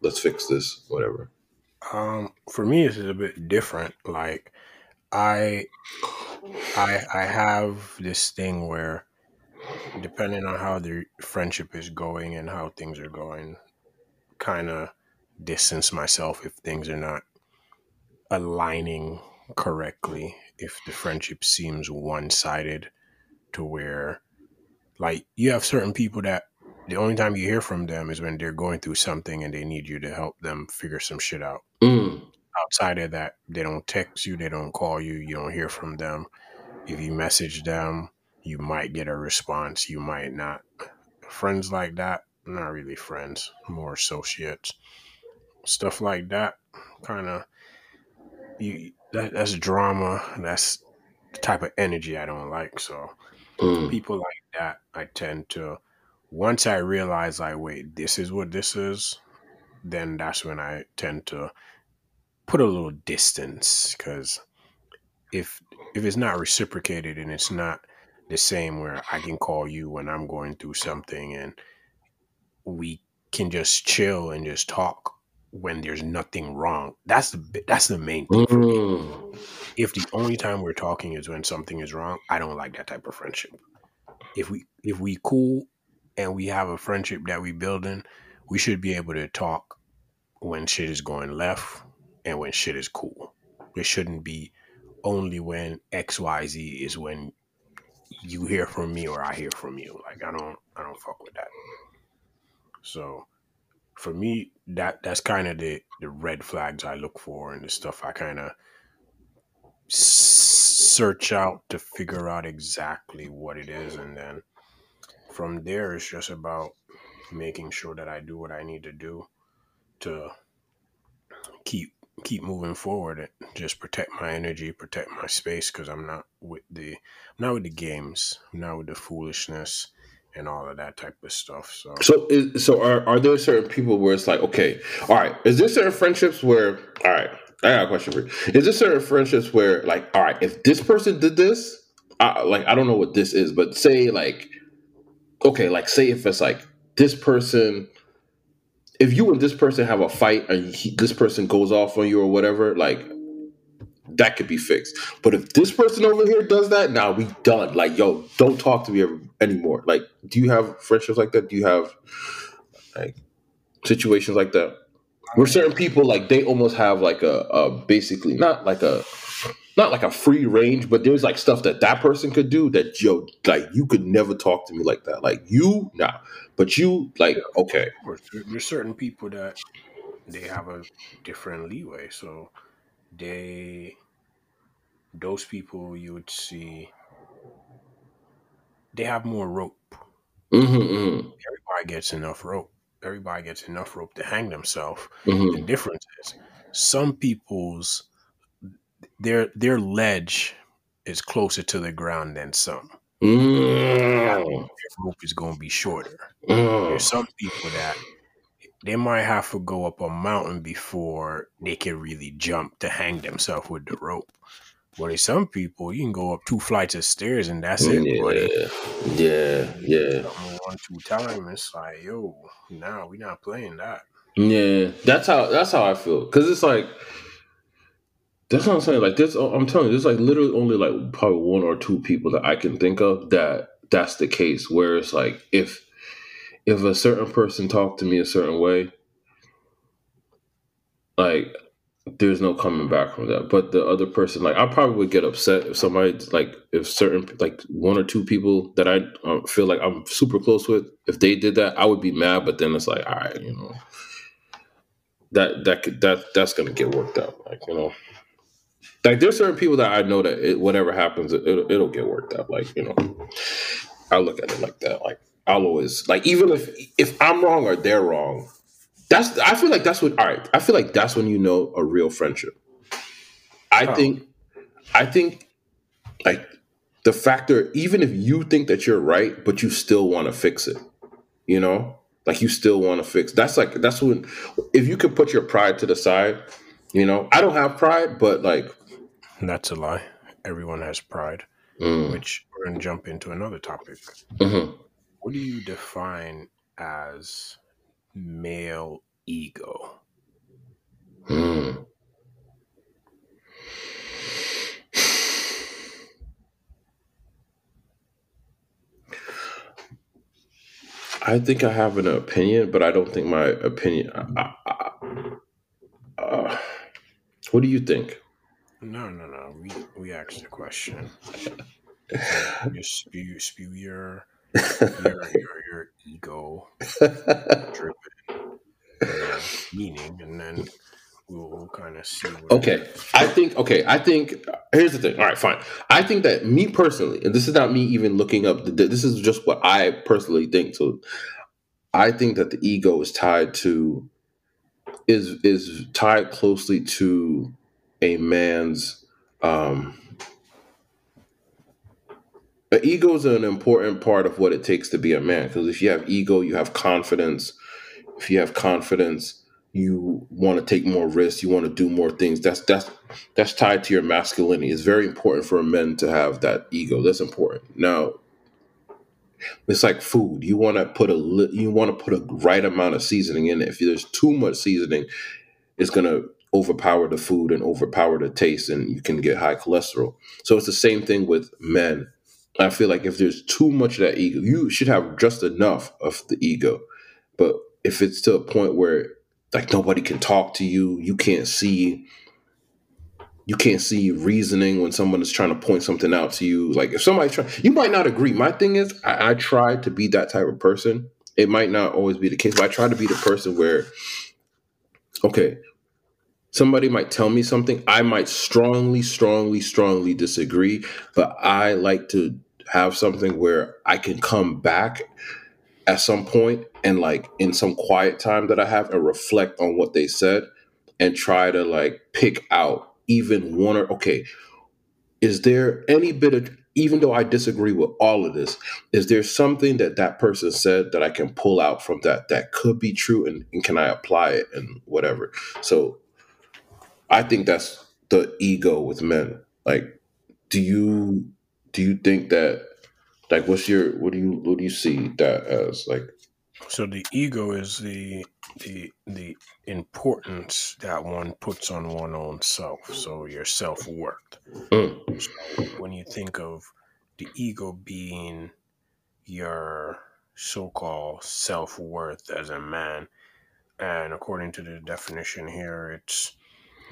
let's fix this, whatever. Um, for me, it's a bit different. Like, I, I, I have this thing where, depending on how the friendship is going and how things are going, kind of distance myself if things are not aligning correctly. If the friendship seems one sided, to where like you have certain people that the only time you hear from them is when they're going through something and they need you to help them figure some shit out. Mm. Outside of that, they don't text you, they don't call you, you don't hear from them. If you message them, you might get a response, you might not. Friends like that, not really friends, more associates. Stuff like that, kind of you that, that's drama. That's the type of energy I don't like. So Mm. People like that, I tend to, once I realize, like, wait, this is what this is, then that's when I tend to put a little distance because if if it's not reciprocated and it's not the same where I can call you when I'm going through something and we can just chill and just talk when there's nothing wrong. That's the that's the main thing for me. Mm. If the only time we're talking is when something is wrong, I don't like that type of friendship. If we if we cool and we have a friendship that we building, we should be able to talk when shit is going left and when shit is cool. It shouldn't be only when XYZ is when you hear from me or I hear from you. Like I don't I don't fuck with that. So for me, that that's kind of the the red flags I look for and the stuff I kind of search out to figure out exactly what it is, and then from there it's just about making sure that I do what I need to do to keep keep moving forward and just protect my energy, protect my space because I'm not with the I'm not with the games, I'm not with the foolishness and all of that type of stuff. So So is, so are are there certain people where it's like, okay, all right, is there certain friendships where all right, I got a question for you. Is there certain friendships where like, all right, if this person did this, I, like I don't know what this is, but say like okay, like say if it's like this person if you and this person have a fight and he, this person goes off on you or whatever, like that could be fixed. But if this person over here does that, now we done. Like, yo, don't talk to me ever, anymore. Like, do you have friendships like that? Do you have like situations like that? Where certain people like they almost have like a, a basically not like a not like a free range, but there's like stuff that that person could do that yo like you could never talk to me like that. Like you, nah, but you like okay, of course, there- there's certain people that they have a different leeway. So they those people you would see they have more rope. mm-hmm, mm-hmm, Everybody gets enough rope. Everybody gets enough rope to hang themselves. mm-hmm. The difference is some people's their their ledge is closer to the ground than some. Mm, Their rope is going to be shorter. mm. There's some people that they might have to go up a mountain before they can really jump to hang themselves with the rope. But some people you can go up two flights of stairs and that's it, buddy. Yeah, yeah, yeah, Something One two time, it's like yo, nah, we're not playing that. yeah. That's how that's how I feel because it's like that's what I'm saying. Like this, I'm telling you, there's like literally only like probably one or two people that I can think of that that's the case. Where it's like if if a certain person talked to me a certain way, like there's no coming back from that. But the other person, like I probably would get upset if somebody like if certain like one or two people that I um, feel like I'm super close with, if they did that, I would be mad. But then it's like, all right, you know, that that could that that's gonna get worked out. Like you know, like there's certain people that I know that it, whatever happens, it, it'll, it'll get worked out. Like you know, I look at it like that. Like I'll always like even if if I'm wrong or they're wrong. That's I feel like that's what all right. I feel like that's when you know a real friendship. I Oh. think I think like the factor even if you think that you're right but you still want to fix it. You know? Like you still want to fix. That's like that's when if you could put your pride to the side, you know. I don't have pride, but like That's a lie. Everyone has pride, mm, which we're gonna jump into another topic. mhm. What do you define as male ego? Mm. I think I have an opinion, but I don't think my opinion. I, I, I, uh, what do you think? No, no, no. We we asked the question. Just spew spew your your your, your ego driven uh, meaning, and then we'll, we'll kind of see. Okay, I think. Okay, I think. Here's the thing. All right, fine. I think that me personally, and this is not me even looking up. The, this is just what I personally think. So, I think that the ego is tied to is is tied closely to a man's um the ego is an important part of what it takes to be a man because if you have ego you have confidence. If you have confidence you want to take more risks you want to do more things. That's that's that's tied to your masculinity. It's very important for men to have that ego. That's important. Now it's like food. You want to put a you want to put a right amount of seasoning in it. If there's too much seasoning it's going to overpower the food and overpower the taste and you can get high cholesterol. So it's the same thing with men i feel like if there's too much of that ego you should have just enough of the ego but if it's to a point where like nobody can talk to you you can't see you can't see reasoning when someone is trying to point something out to you. Like if somebody's trying, you might not agree. My thing is, I, I try to be that type of person. It might not always be the case, but I try to be the person where, okay, somebody might tell me something, I might strongly, strongly, strongly disagree, but I like to have something where I can come back at some point and like in some quiet time that I have and reflect on what they said and try to like pick out even one or okay, is there any bit of even though I disagree with all of this, is there something that that person said that I can pull out from that that could be true and, and can I apply it and whatever? So I think that's the ego with men. Like, do you do you think that like what's your what do you what do you see that as like So the ego is the the the importance that one puts on one own self. So your self worth. mm, So when you think of the ego being your so-called self-worth as a man, and according to the definition here, it's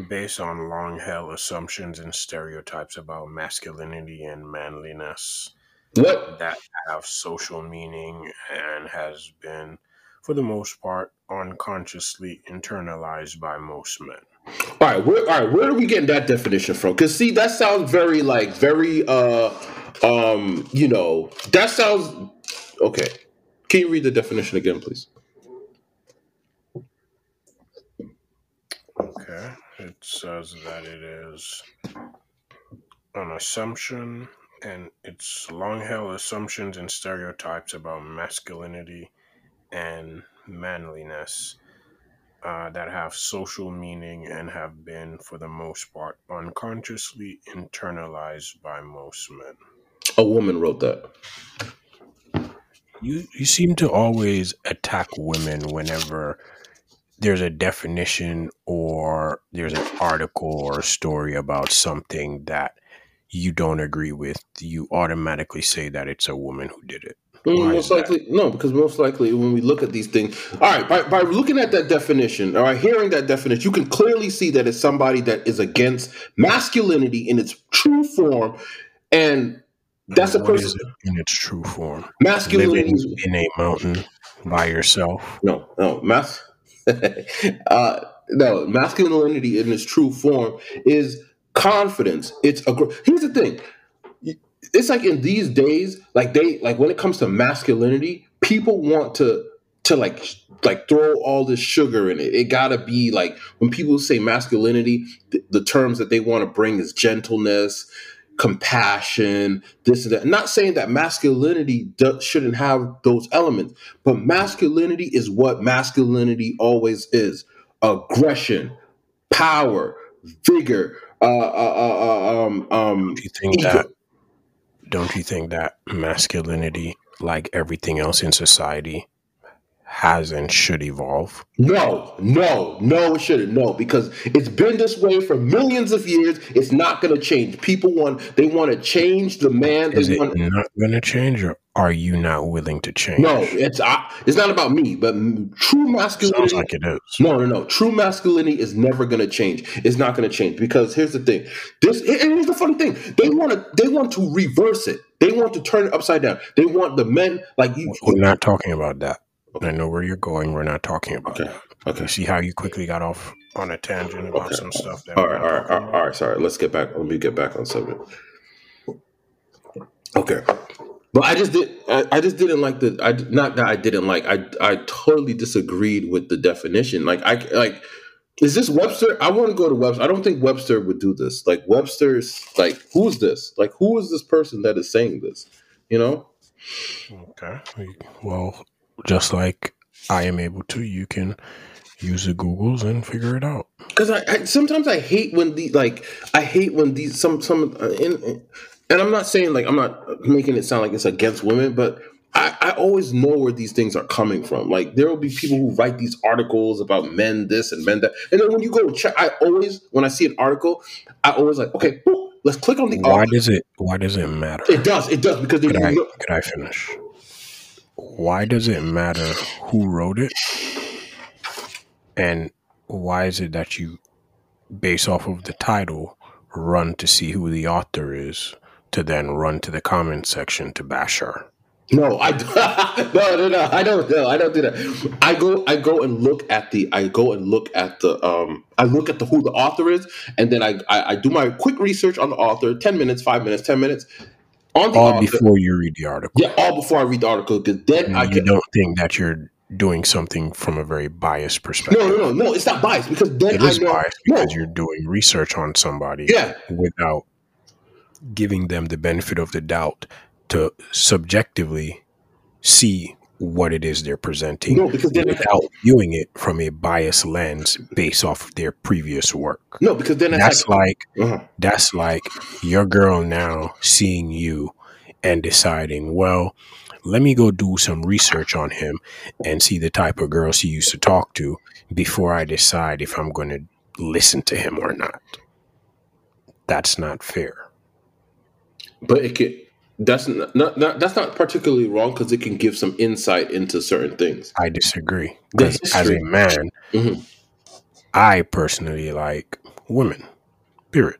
based on long-held assumptions and stereotypes about masculinity and manliness what? that have social meaning and has been, for the most part, unconsciously internalized by most men. all right where all right where are we getting that definition from? Because see that sounds very like very uh um you know that sounds okay. Can you read the definition again please Okay. It says that it is an assumption and it's long held assumptions and stereotypes about masculinity and manliness uh, that have social meaning and have been, for the most part, unconsciously internalized by most men. a woman wrote that You you seem to always attack women whenever there's a definition or there's an article or a story about something that you don't agree with. You automatically say that it's a woman who did it. Why most is that? likely no because most likely when we look at these things all right by, by looking at that definition all right hearing that definition you can clearly see that it's somebody that is against masculinity in its true form and that's a person is it in its true form? masculinity Living in a mountain by yourself. no no mas uh no masculinity in its true form is confidence. It's a here's the thing. It's like in these days like they like when it comes to masculinity people want to to like like throw all this sugar in it. It gotta be like when people say masculinity the terms that they want to bring is gentleness compassion this and that. Not saying that masculinity do, shouldn't have those elements but masculinity is what masculinity always is. Aggression power vigor uh, uh, uh, uh, um, um, Do you think ego. that don't you think that masculinity, like everything else in society, has and should evolve? No, no, no, it shouldn't. No, because it's been this way for millions of years. It's not going to change. People want, they want to change the man. Is They it want, not going to change, or are you not willing to change? no, it's I, it's not about me, but true Sounds masculinity. like it is. No, no, no. True masculinity is never going to change. It's not going to change because here's the thing. This and here's the funny thing. They want to, they want to reverse it. They want to turn it upside down. They want the men like you. We're not talking about that. I know where you're going. We're not talking about Okay, that. okay. You see how you quickly got off on a tangent about Okay. some stuff that All right, all right, all right, all right. Sorry, let's get back. Let me get back on subject. Okay, but I just did. I, I just didn't like the. I not that I didn't like. I I totally disagreed with the definition. Like I like. Is this Webster? I want to go to Webster. I don't think Webster would do this. Like Webster's. Like who's this? Like who is this person that is saying this? You know. Okay. Well, just like I am able to, you can use the Googles and figure it out. because I, I sometimes I hate when the like I hate when these some some uh, in, and I'm not saying like I'm not making it sound like it's against women, but I, I always know where these things are coming from. Like there will be people who write these articles about men this and men that, and then when you go check, I always when I see an article, I always like okay, boop, let's click on the Why does it? Why does it matter? It does, it does because they Could I? Could I finish? Why does it matter who wrote it, and why is it that you, based off of the title, run to see who the author is to then run to the comment section to bash her. No, I no no no. I don't no, I don't do that. I go I go and look at the I go and look at the um I look at the who the author is, and then I I, I do my quick research on the author. Ten minutes, five minutes, ten minutes. On all author, before you read the article. Yeah, all before I read the article, because then and I you can, don't think that you're doing something from a very biased perspective. No, no, no, no. It's not biased because then it is I know, biased because no. you're doing research on somebody. Yeah. without giving them the benefit of the doubt to subjectively see what it is they're presenting no, because then without viewing it from a biased lens based off of their previous work. No, because then that's like, like uh-huh. that's like your girl now seeing you and deciding, well, let me go do some research on him and see the type of girls he used to talk to before I decide if I'm going to listen to him or not. That's not fair. But it could that's not, not, that's not particularly wrong because it can give some insight into certain things. I disagree as a man, mm-hmm. I personally like women. Period.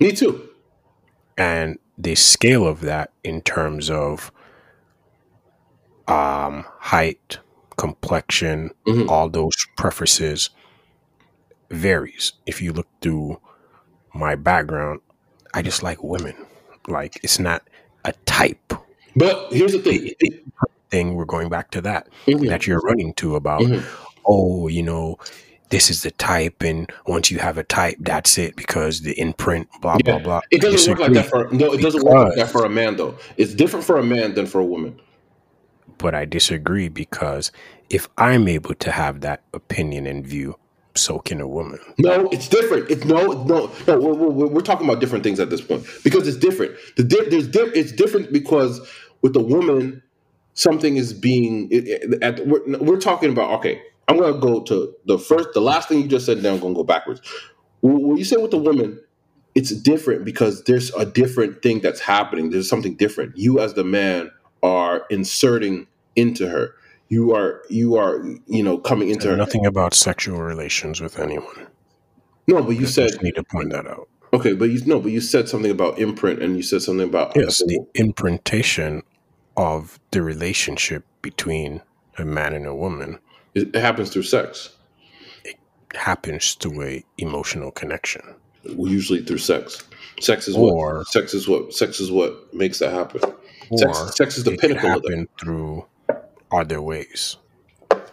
Me too. And the scale of that in terms of um, height, complexion, mm-hmm. all those preferences varies. If you look through my background, I just like women. Like it's not a type. But here's the thing. Thing we're going back to that mm-hmm. that you're running to about. Mm-hmm. Oh, you know, this is the type, and once you have a type, that's it because the imprint, blah yeah. blah blah. It doesn't work like that for no. It doesn't work like that for a man though. It's different for a man than for a woman. But I disagree because if I'm able to have that opinion and view, so can a woman. No, it's different. It's no, no, no. We're, we're, we're talking about different things at this point because it's different. The there's di- it's different because with a woman, something is being. At, we're, we're talking about. Okay, I'm to go to the first, the last thing you just said. Then I'm to go backwards. When you say with the woman, it's different because there's a different thing that's happening. There's something different. You as the man are inserting into her you are you are you know coming into nothing about sexual relations with anyone. No, but you I said need to point that out. Okay, but you no, but you said something about imprint, and you said something about yes, the imprintation of the relationship between a man and a woman. It, it happens through sex. It happens through a emotional connection. Well, usually through sex. Sex is or, what sex is what sex is what makes that happen. Sex, sex is the pinnacle of that. through are there ways?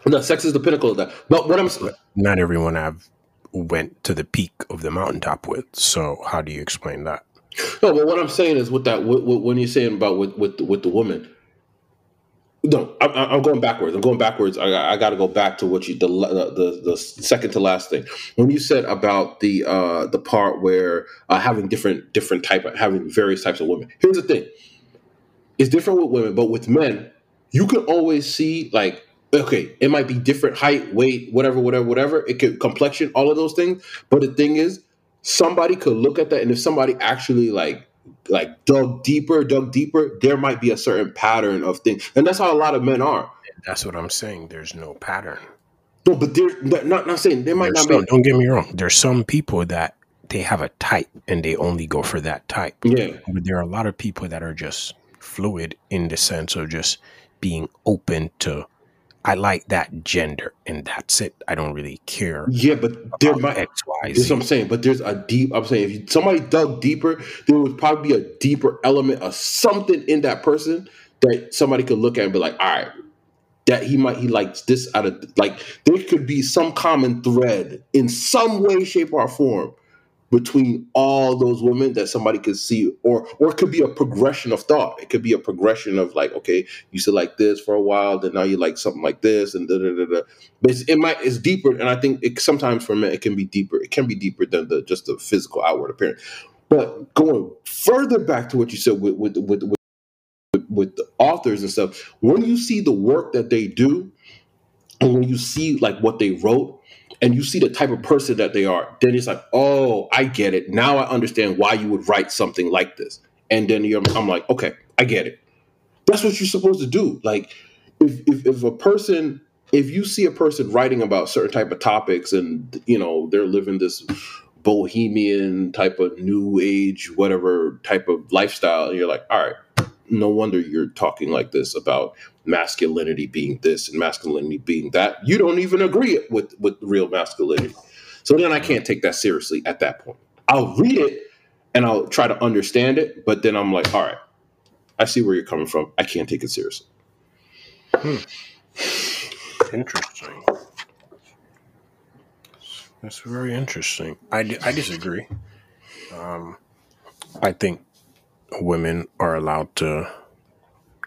No, sex is the pinnacle of that. But what I'm not everyone I've went to the peak of the mountaintop with. So how do you explain that? No, but what I'm saying is with that, with, with, when you're saying about with with with the woman. No, I, am going backwards. I'm going backwards. I, I got to go back to what you the, the the second to last thing when you said about the uh the part where uh, having different different type of having various types of women. Here's the thing: it's different with women, but with men, you can always see like okay, it might be different height, weight, whatever, whatever, whatever. It could complexion, all of those things. But the thing is, somebody could look at that, and if somebody actually like like dug deeper, dug deeper, there might be a certain pattern of things, and that's how a lot of men are. That's what I'm saying. There's no pattern. No, but there's not not saying there might there's not some, be. Don't get me wrong. There's some people that they have a type and they only go for that type. Yeah. But there are a lot of people that are just fluid in the sense of just being open to I like that gender and that's it. I don't really care. Yeah, but there might X, Y, Z. That's what I'm saying. But there's a deep. I'm saying if somebody dug deeper, there would probably be a deeper element of something in that person that somebody could look at and be like, all right, that he might he likes this out of like there could be some common thread in some way, shape, or form between all those women that somebody could see or or it could be a progression of thought it could be a progression of like okay you said like this for a while then now you like something like this and da, da, da, da. but it's, it might it's deeper and i think it sometimes for men it can be deeper it can be deeper than the just the physical outward appearance but going further back to what you said with with with, with, with the authors and stuff when you see the work that they do and when you see like what they wrote and you see the type of person that they are, then it's like, oh, I get it. Now I understand why you would write something like this. And then I'm like, okay, I get it. That's what you're supposed to do. Like, if, if, if a person, if you see a person writing about certain type of topics and, you know, they're living this bohemian type of new age, whatever type of lifestyle. And you're like, all right, no wonder you're talking like this about masculinity being this and masculinity being that. You don't even agree with with real masculinity. So then I can't take that seriously at that point. I'll read it and I'll try to understand it, but then I'm like, all right, I see where you're coming from. I can't take it seriously. Hmm. Interesting. That's very interesting. I, I disagree. Um, I think women are allowed to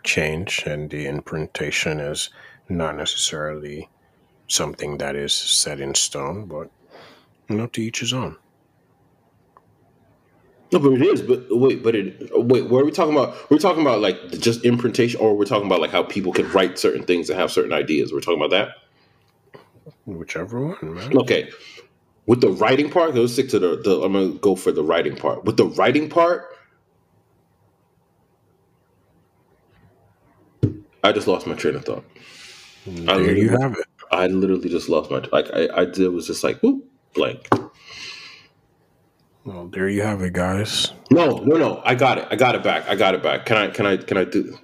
change, and the imprintation is not necessarily something that is set in stone, but you know, to each his own. No, but it is. But wait, but it wait. What are we talking about? We're talking about like just imprintation, or we're talking about like how people can write certain things and have certain ideas. We're talking about that. Whichever one, man. Okay, with the writing part, let's stick to the, the. I'm gonna go for the writing part. With the writing part, I just lost my train of thought. There you have it. I literally just lost my like. I I did was just like whoop blank. Well, there you have it, guys. No, no, no. I got it. I got it back. I got it back. Can I? Can I? Can I do?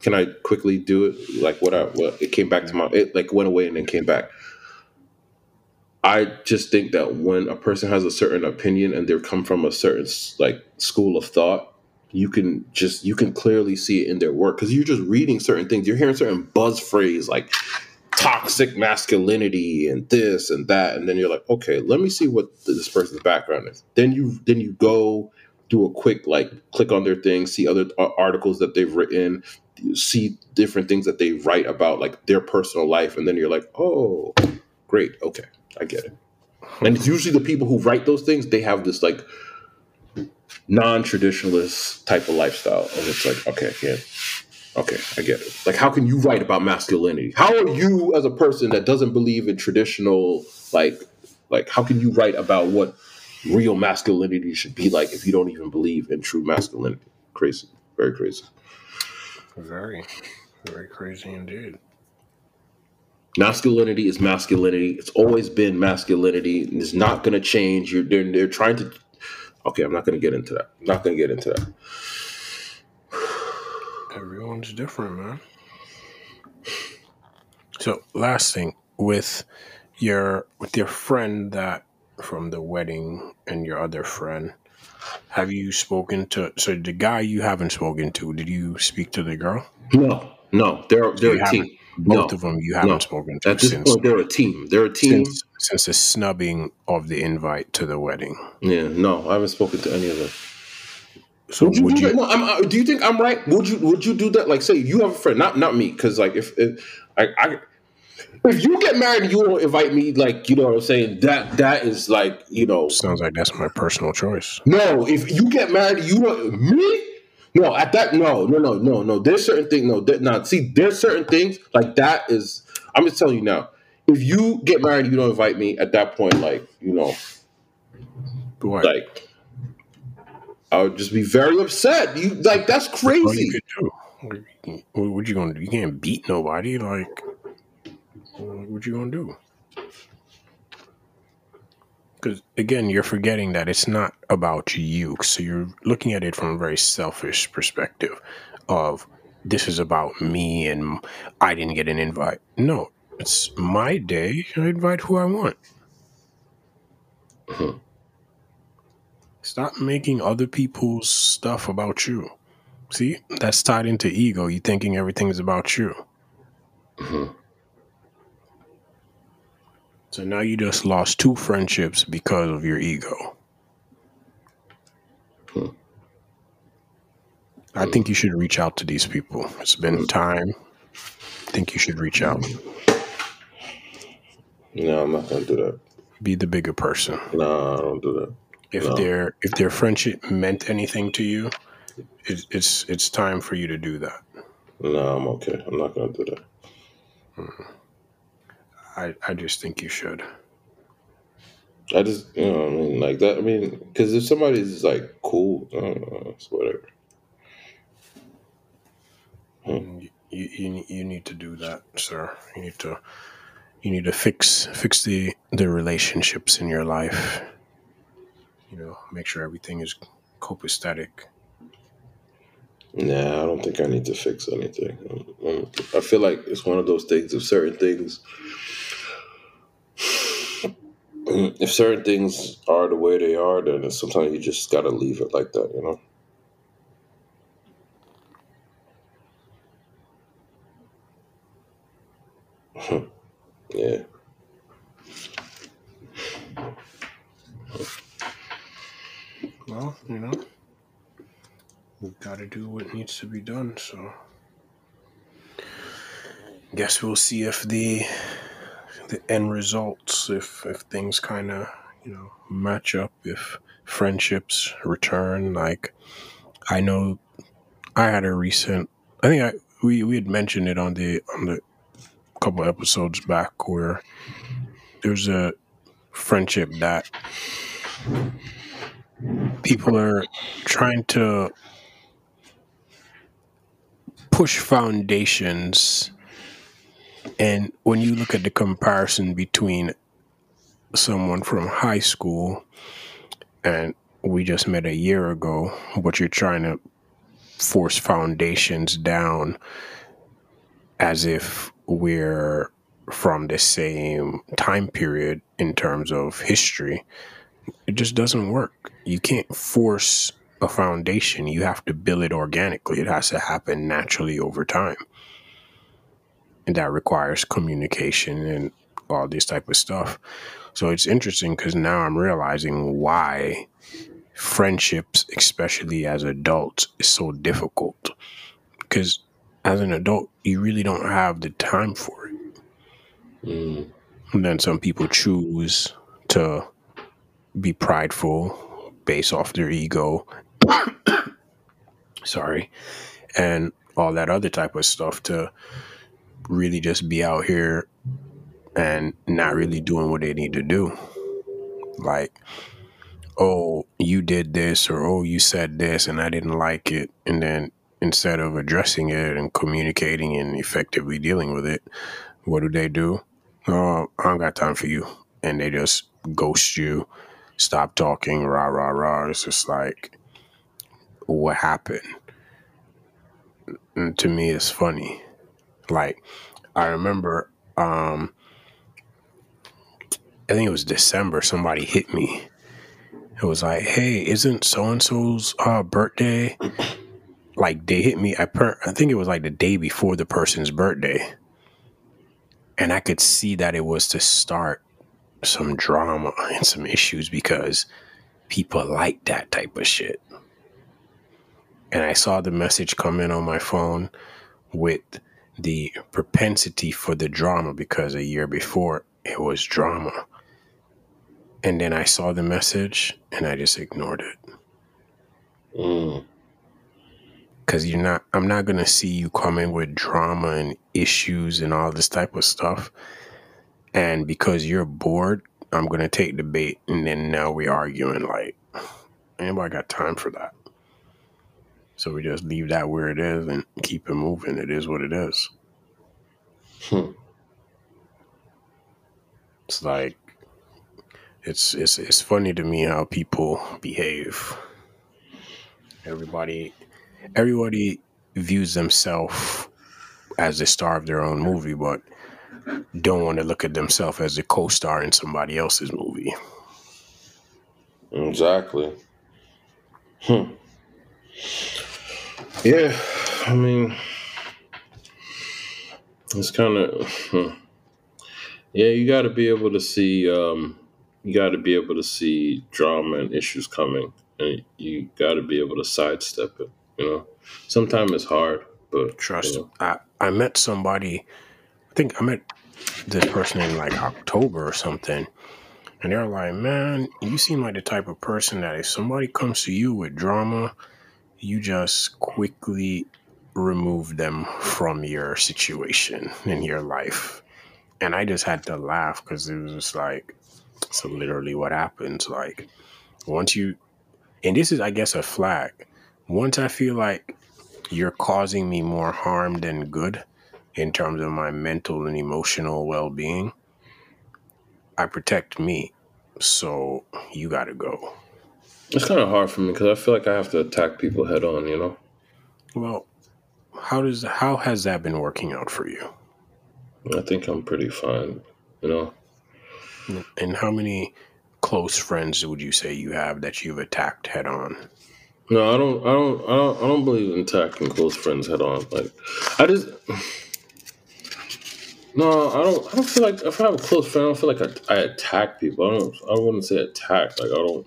Can I quickly do it? Like what? I what it came back to my. It like went away and then came back. I just think that when a person has a certain opinion and they come from a certain like school of thought, you can just you can clearly see it in their work because you're just reading certain things. You're hearing certain buzz phrase like toxic masculinity and this and that and then you're like okay let me see what this person's background is then you then you go do a quick like click on their thing see other articles that they've written see different things that they write about like their personal life and then you're like oh great okay i get it and it's usually the people who write those things they have this like non-traditionalist type of lifestyle and it's like okay yeah Okay, I get it. Like, how can you write about masculinity? How are you, as a person that doesn't believe in traditional, like, like, how can you write about what real masculinity should be like if you don't even believe in true masculinity? Crazy, very crazy. Very, very crazy indeed. Masculinity is masculinity. It's always been masculinity. It's not going to change. You're they're, they're trying to. Okay, I'm not going to get into that. Not going to get into that. Everyone's different, man. So, last thing with your with your friend that from the wedding and your other friend, have you spoken to? So, the guy you haven't spoken to, did you speak to the girl? No, no. They're they're a team. Both no, of them you haven't no. spoken to At this since point, they're a team. They're a team. since since the snubbing of the invite to the wedding. Yeah, no, I haven't spoken to any of them. So Would you would do you? that? No, I'm, uh, do you think I'm right? Would you Would you do that? Like, say you have a friend, not not me, because like if, if I, I if you get married and you don't invite me, like you know what I'm saying, that that is like you know Sounds like that's my personal choice. no. If you get married, you don't me. No, at that no no no no no. There's certain things no that not see. There's certain things like that is. I'm just telling you now. If you get married, you don't invite me. At that point, like you know, What? like I would just be very upset. You like that's what crazy. you could do? What, what you gonna do? You can't beat nobody. Like, what you gonna do? Because again, you're forgetting that it's not about you. So you're looking at it from a very selfish perspective of this is about me and I didn't get an invite. No, it's my day. I invite who I want. Mhm. Stop making other people's stuff about you. See, that's tied into ego. You thinking everything is about you. Mhm. So now you just lost two friendships because of your ego. Hmm. I think you should reach out to these people. It's been time. I think you should reach out. No, I'm not gonna do that. Be the bigger person. No, I don't do that. If No. their if their friendship meant anything to you, it, it's it's time for you to do that. No, I'm okay. I'm not gonna do that. I, I just think you should. I just, you know, I mean, like that. I mean, because if somebody's like cool, I don't know, it's whatever. Hmm. You, you you need to do that, sir. You need to you need to fix fix the the relationships in your life. you know, make sure everything is copacetic. Nah, I don't think I need to fix anything. I feel like it's one of those things. If certain things, if certain things are the way they are, then sometimes you just gotta leave it like that, you know. Yeah. Well, you know, we've got to do what needs to be done. So, guess we'll see if the the end results, if if things kind of you know match up, if friendships return. Like, I know I had a recent. I think I we we had mentioned it on the on the couple episodes back where there's a friendship that people are trying to push foundations. And when you look at the comparison between someone from high school and we just met a year ago but you're trying to force foundations down as if we're from the same time period in terms of history it just doesn't work you can't force a foundation. You have to build it organically. It has to happen naturally over time. And that requires communication and all this type of stuff. So it's interesting because now I'm realizing why friendships, especially as adults, is so difficult. Because as an adult, you really don't have the time for it. Mm. And then some people choose to be prideful based off their ego. Sorry. And all that other type of stuff to really just be out here and not really doing what they need to do. Like, oh, you did this, or oh, you said this, and I didn't like it. And then instead of addressing it and communicating and effectively dealing with it, what do they do? Oh, I don't got time for you. And they just ghost you stop talking, rah, rah, rah. It's just like, what happened? And to me, it's funny. Like, I remember, um, I think it was December, somebody hit me. It was like, hey, isn't so and so's uh, birthday? Like, they hit me. I, per- I think it was like the day before the person's birthday. And I could see that it was to start some drama and some issues because people like that type of shit. And I saw the message come in on my phone with the propensity for the drama because a year before it was drama. And then I saw the message and I just ignored it. Mm. Cause you're not I'm not gonna see you coming with drama and issues and all this type of stuff and because you're bored, I'm gonna take the bait, and then now we're arguing. Like, anybody got time for that? So we just leave that where it is and keep it moving. It is what it is. Hmm. It's like it's it's it's funny to me how people behave. Everybody everybody views themselves as the star of their own movie, but don't want to look at themselves as a co-star in somebody else's movie. Exactly. Hmm. Yeah, I mean, it's kind of. Hmm. Yeah, you got to be able to see. Um, you got to be able to see drama and issues coming, and you got to be able to sidestep it. You know, sometimes it's hard, but trust. You know. I I met somebody. I think I met this person in like October or something. And they're like, man, you seem like the type of person that if somebody comes to you with drama, you just quickly remove them from your situation in your life. And I just had to laugh because it was just like, so literally what happens. Like, once you, and this is, I guess, a flag. Once I feel like you're causing me more harm than good, in terms of my mental and emotional well being. I protect me. So you got to go. It's kind of hard for me because I feel like I have to attack people head on. You know. Well, how does how has that been working out for you? I think I'm pretty fine. You know. And how many close friends would you say you have that you've attacked head on? No, I don't. I don't. I don't. I don't believe in attacking close friends head on. Like, I just. No, I don't. I don't feel like if I have a close friend, I don't feel like I, I attack people. I don't. I wouldn't say attack. Like I don't.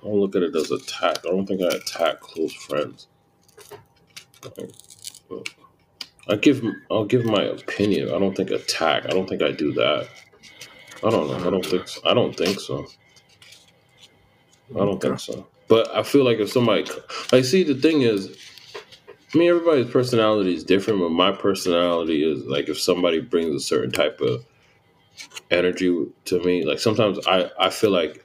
I don't look at it as attack. I don't think I attack close friends. Like, I give. I'll give my opinion. I don't think attack. I don't think I do that. I don't know. I don't think. So. I don't think so. I don't think so. But I feel like if somebody, I see the thing is, I mean, everybody's personality is different, but my personality is like if somebody brings a certain type of energy to me, like sometimes I, I feel like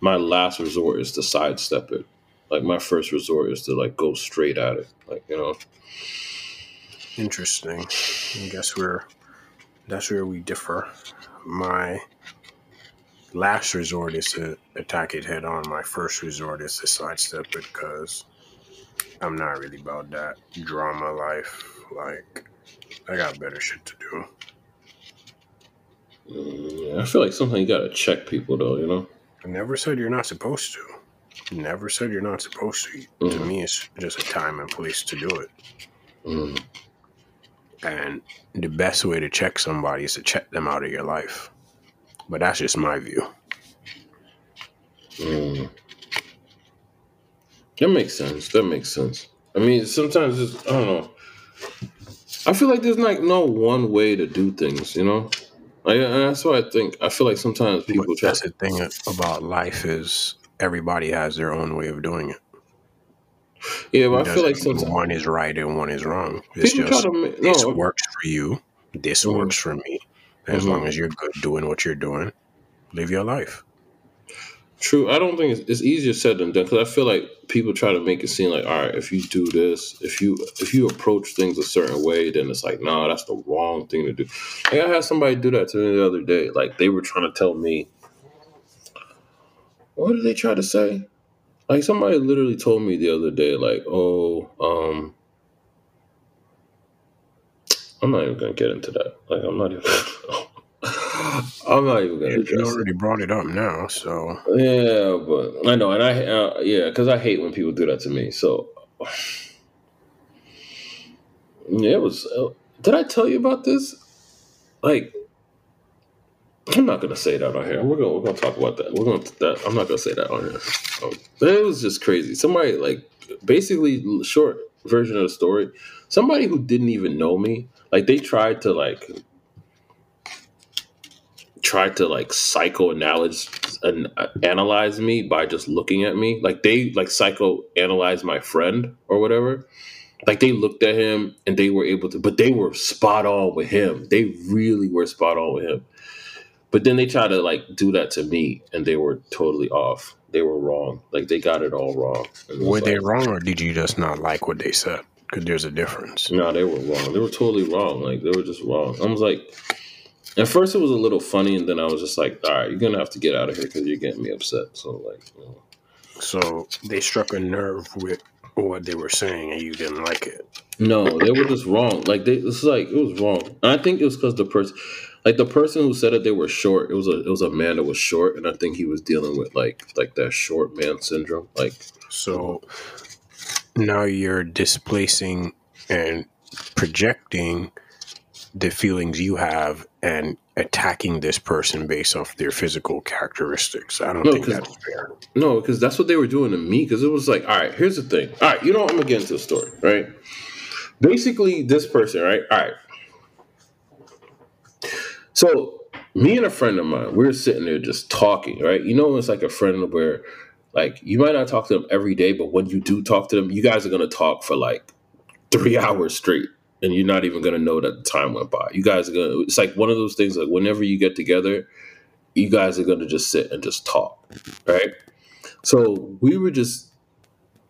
my last resort is to sidestep it. Like my first resort is to like go straight at it. Like, you know. Interesting. I guess we're that's where we differ. My last resort is to attack it head on. My first resort is to sidestep it because I'm not really about that drama life. Like, I got better shit to do. Mm, yeah, I feel like sometimes you gotta check people though, you know? I never said you're not supposed to. Never said you're not supposed to. Mm. To me, it's just a time and place to do it. Mm. And the best way to check somebody is to check them out of your life. But that's just my view. Mm. That makes sense. That makes sense. I mean, sometimes it's, I don't know. I feel like there's like no one way to do things, you know. Like, that's why I think I feel like sometimes people. But that's the thing about life is everybody has their own way of doing it. Yeah, but I feel like sometimes one is right and one is wrong. It's just to, no, this works for you. This mm-hmm. works for me. As mm-hmm. long as you're good doing what you're doing, live your life. True. I don't think it's, it's easier said than done because I feel like people try to make it seem like, all right, if you do this, if you if you approach things a certain way, then it's like, nah, that's the wrong thing to do. Like I had somebody do that to me the other day. Like they were trying to tell me, what did they try to say? Like somebody literally told me the other day, like, oh, um, I'm not even gonna get into that. Like I'm not even. I'm not even gonna. you already it. brought it up now, so yeah, but I know, and I uh, yeah, because I hate when people do that to me. So yeah, it was. Uh, did I tell you about this? Like, I'm not gonna say that on here. We're gonna we're gonna talk about that. We're gonna that. I'm not gonna say that on here. Um, it was just crazy. Somebody like basically short version of the story. Somebody who didn't even know me, like they tried to like tried to like psychoanalyze and uh, analyze me by just looking at me. Like they like psychoanalyze my friend or whatever. Like they looked at him and they were able to, but they were spot on with him. They really were spot on with him. But then they tried to like do that to me and they were totally off. They were wrong. Like they got it all wrong. Were like, they wrong or did you just not like what they said? Because there's a difference. No, they were wrong. They were totally wrong. Like they were just wrong. I was like, at first, it was a little funny, and then I was just like, "All right, you're gonna have to get out of here because you're getting me upset." So, like, you know. so they struck a nerve with what they were saying, and you didn't like it. No, they were just wrong. Like, they, is like it was wrong. And I think it was because the person, like the person who said it, they were short. It was a it was a man that was short, and I think he was dealing with like like that short man syndrome. Like, so now you're displacing and projecting the feelings you have and attacking this person based off their physical characteristics. I don't no, think that's fair. No, because that's what they were doing to me. Because it was like, all right, here's the thing. All right, you know, what? I'm gonna get into the story, right? Basically, this person, right? All right. So me and a friend of mine, we are sitting there just talking, right? You know, it's like a friend where, like, you might not talk to them every day, but when you do talk to them, you guys are gonna talk for like three hours straight and you're not even gonna know that the time went by. You guys are gonna. It's like one of those things. Like whenever you get together, you guys are gonna just sit and just talk, right? So we were just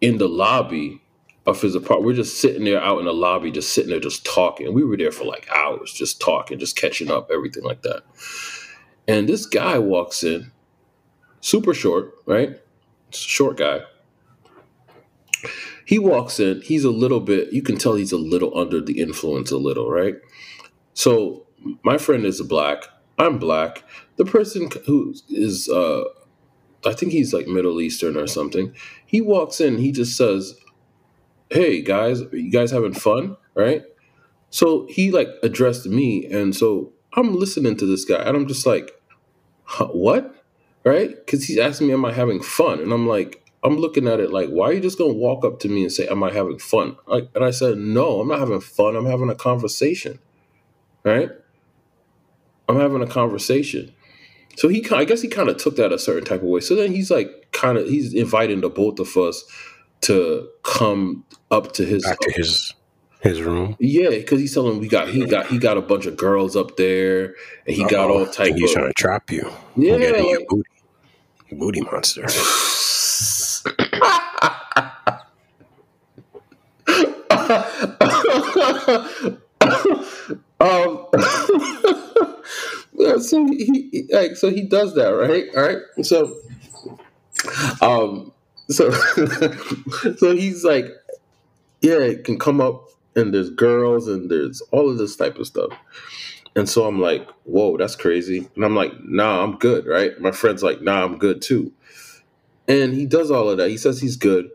in the lobby of his apartment. We're just sitting there out in the lobby, just sitting there, just talking. We were there for like hours, just talking, just catching up, everything like that. And this guy walks in, super short, right? Short guy. He walks in. He's a little bit. You can tell he's a little under the influence, a little, right? So my friend is black. I'm black. The person who is, uh, I think he's like Middle Eastern or something. He walks in. He just says, "Hey guys, are you guys having fun?" Right? So he like addressed me, and so I'm listening to this guy, and I'm just like, "What?" Right? Because he's asking me, "Am I having fun?" And I'm like, I'm looking at it like, why are you just gonna walk up to me and say, "Am I having fun?" I, and I said, "No, I'm not having fun. I'm having a conversation." Right? I'm having a conversation. So he, I guess he kind of took that a certain type of way. So then he's like, kind of, he's inviting the both of us to come up to his Back to his his room. yeah, because he's telling we got he got he got a bunch of girls up there, and he got all Uh-oh. type he's trying to trap you. yeah. Like- booty. Booty monster. um, so he, he like so he does that right all right so um so so he's like yeah it can come up and there's girls and there's all of this type of stuff and so i'm like whoa that's crazy and i'm like nah i'm good right my friend's like nah i'm good too and he does all of that he says he's good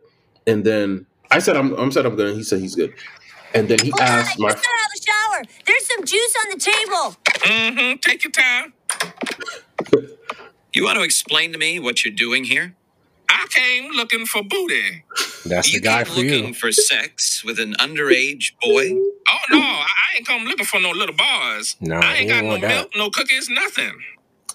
and then i said i'm, I'm said i'm good and he said he's good and then he Hold on, asked my just got out of the shower. There's some juice on the table. Mm-hmm. Take your time. You want to explain to me what you're doing here? I came looking for booty. That's you the guy came for looking you. for sex with an underage boy? Oh no, I I ain't come looking for no little bars. No, I he ain't got no want that. milk, no cookies, nothing.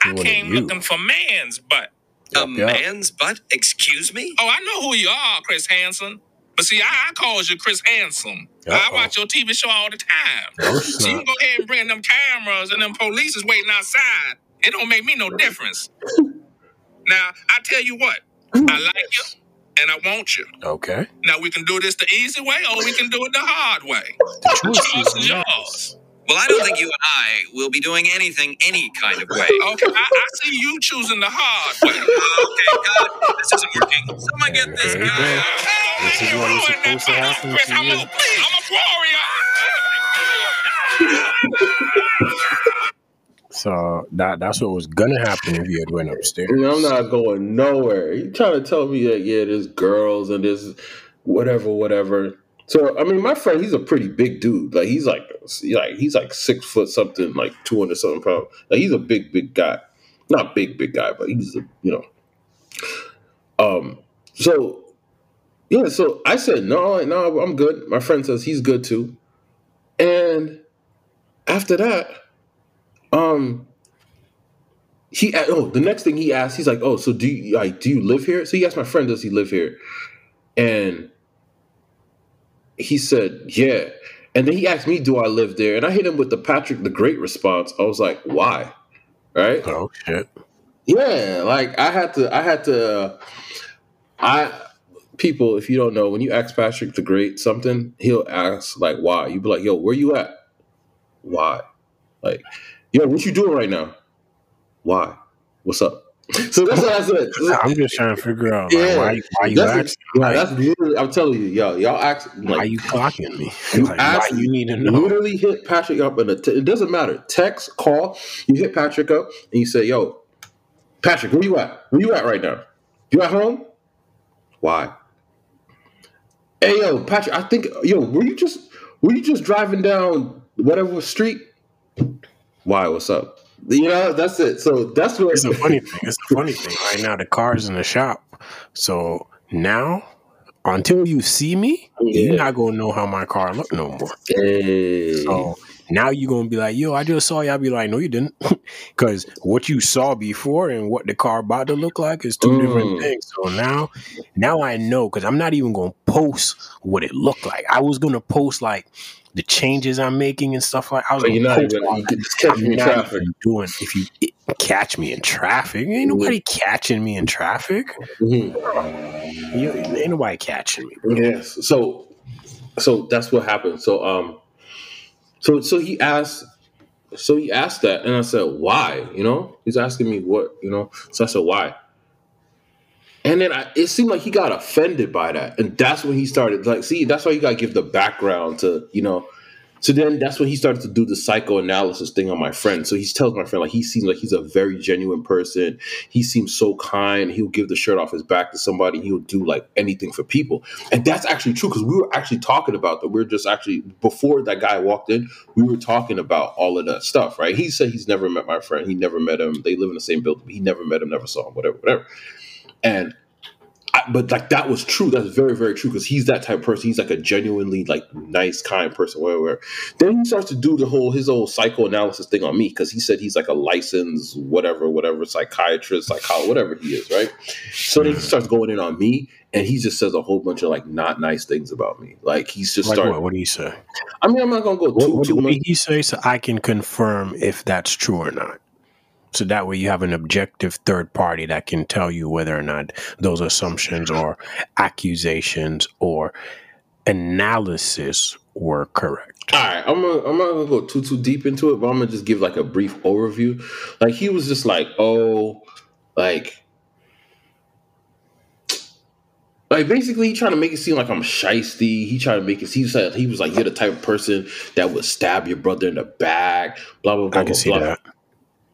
He I wanted came you. looking for man's butt. A Yup, yup. man's butt? Excuse me? Oh, I know who you are, Chris Hansen. But see, I, I calls you Chris Handsome. I Uh-oh. watch your TV show all the time. No So you snap. can go ahead and bring them cameras and them police is waiting outside. It don't make me no difference. Now, I tell you what, I like you and I want you. Okay. Now we can do this the easy way or we can do it the hard way. The choice Choice is is yours. yours. Well, I don't think you and I will be doing anything any kind of way. Okay, I, I see you choosing the hard way. okay, God, this isn't working. Someone get this There you guy go. out. Oh, This man, is you what is ruined that supposed to for me, happen Chris. to I'm you. a, I'm a warrior. So that that's what was gonna happen if you had went upstairs. I'm not going nowhere. You trying to tell me that yeah, there's girls and there's whatever, whatever. So I mean, my friend, he's a pretty big dude. Like he's like, like he's like six foot something, like two hundred something pounds. Like he's a big, big guy. Not big, big guy, but he's a you know. Um. So yeah, so I said no, no, I'm good. My friend says he's good too, and after that, um, he oh the next thing he asked, he's like, oh, so do you like do you live here? So he asked my friend, does he live here? And he said, yeah. And then he asked me, do I live there? And I hit him with the Patrick the Great response. I was like, why? Right? Oh shit. Yeah, like I had to, I had to, I people, if you don't know, when you ask Patrick the Great something, he'll ask like, "Why?" You be like, "Yo, where you at? Why?" Like, "Yo, what you doing right now? Why? What's up?" So that's what I said. I'm just trying to figure out like, Yeah. why why you that's, yeah, Like, that's literally. I'm telling you, yo, y'all ask why like you clocking me? You like, why you need to know? literally hit Patrick up and it doesn't matter. Text, call. You hit Patrick up and you say, "Yo, Patrick, where you at? Where you at right now? You at home? Why? Hey, yo, Patrick, I think yo, were you just were you just driving down whatever street? Why? What's up? You know, that's it. So that's what. It's a funny thing. It's a funny thing. Right now, the car's in the shop. So now, until you see me, Yeah. you're not gonna know how my car look no more. Hey. So now you're gonna be like, "Yo, I just saw you." I'll be like, "No, you didn't," because what you saw before and what the car about to look like is two Mm. different things. So now, now I know because I'm not even gonna post what it looked like. I was gonna post like the changes I'm making and stuff like. I was gonna you're not even you catch me in traffic. doing if you catch me in traffic. Ain't nobody catching me in traffic. Mhm. You, ain't nobody catching me. bro. Yes. So so that's what happened. So um so so he asked so he asked that and I said, why? You know? He's asking me what, you know? So I said, why? And then I, it seemed like he got offended by that, and that's when he started like, see, that's why you got to give the background to, you know. So then that's when he started to do the psychoanalysis thing on my friend. So he tells my friend like he seems like he's a very genuine person. He seems so kind. He'll give the shirt off his back to somebody. He'll do like anything for people, and that's actually true because we were actually talking about that. We are just actually before that guy walked in, we were talking about all of that stuff. Right? He said he's never met my friend. He never met him. They live in the same building. He never met him. Never saw him. Whatever. Whatever. And I, but like that was true. That's very, very true because he's that type of person. He's like a genuinely like nice, kind person. Whatever. whatever. Then he starts to do the whole his old psychoanalysis thing on me because he said he's like a licensed whatever, whatever psychiatrist, psychologist, whatever he is, right? So then he mm. starts going in on me, and he just says a whole bunch of like not nice things about me. Like he's just Like starting. what? What do you say? I mean, I'm not gonna go What, too what, too what much. did he say so I can confirm if that's true or not? So that way you have an objective third party that can tell you whether or not those assumptions or accusations or analysis were correct. All right, I'm gonna, I'm not gonna go too too deep into it, but I'm gonna just give like a brief overview. Like he was just like, oh, like, like basically he trying to make it seem like I'm shisty. He tried to make it. He said he was like, you're the type of person that would stab your brother in the back. Blah blah blah. I can blah, see blah. that.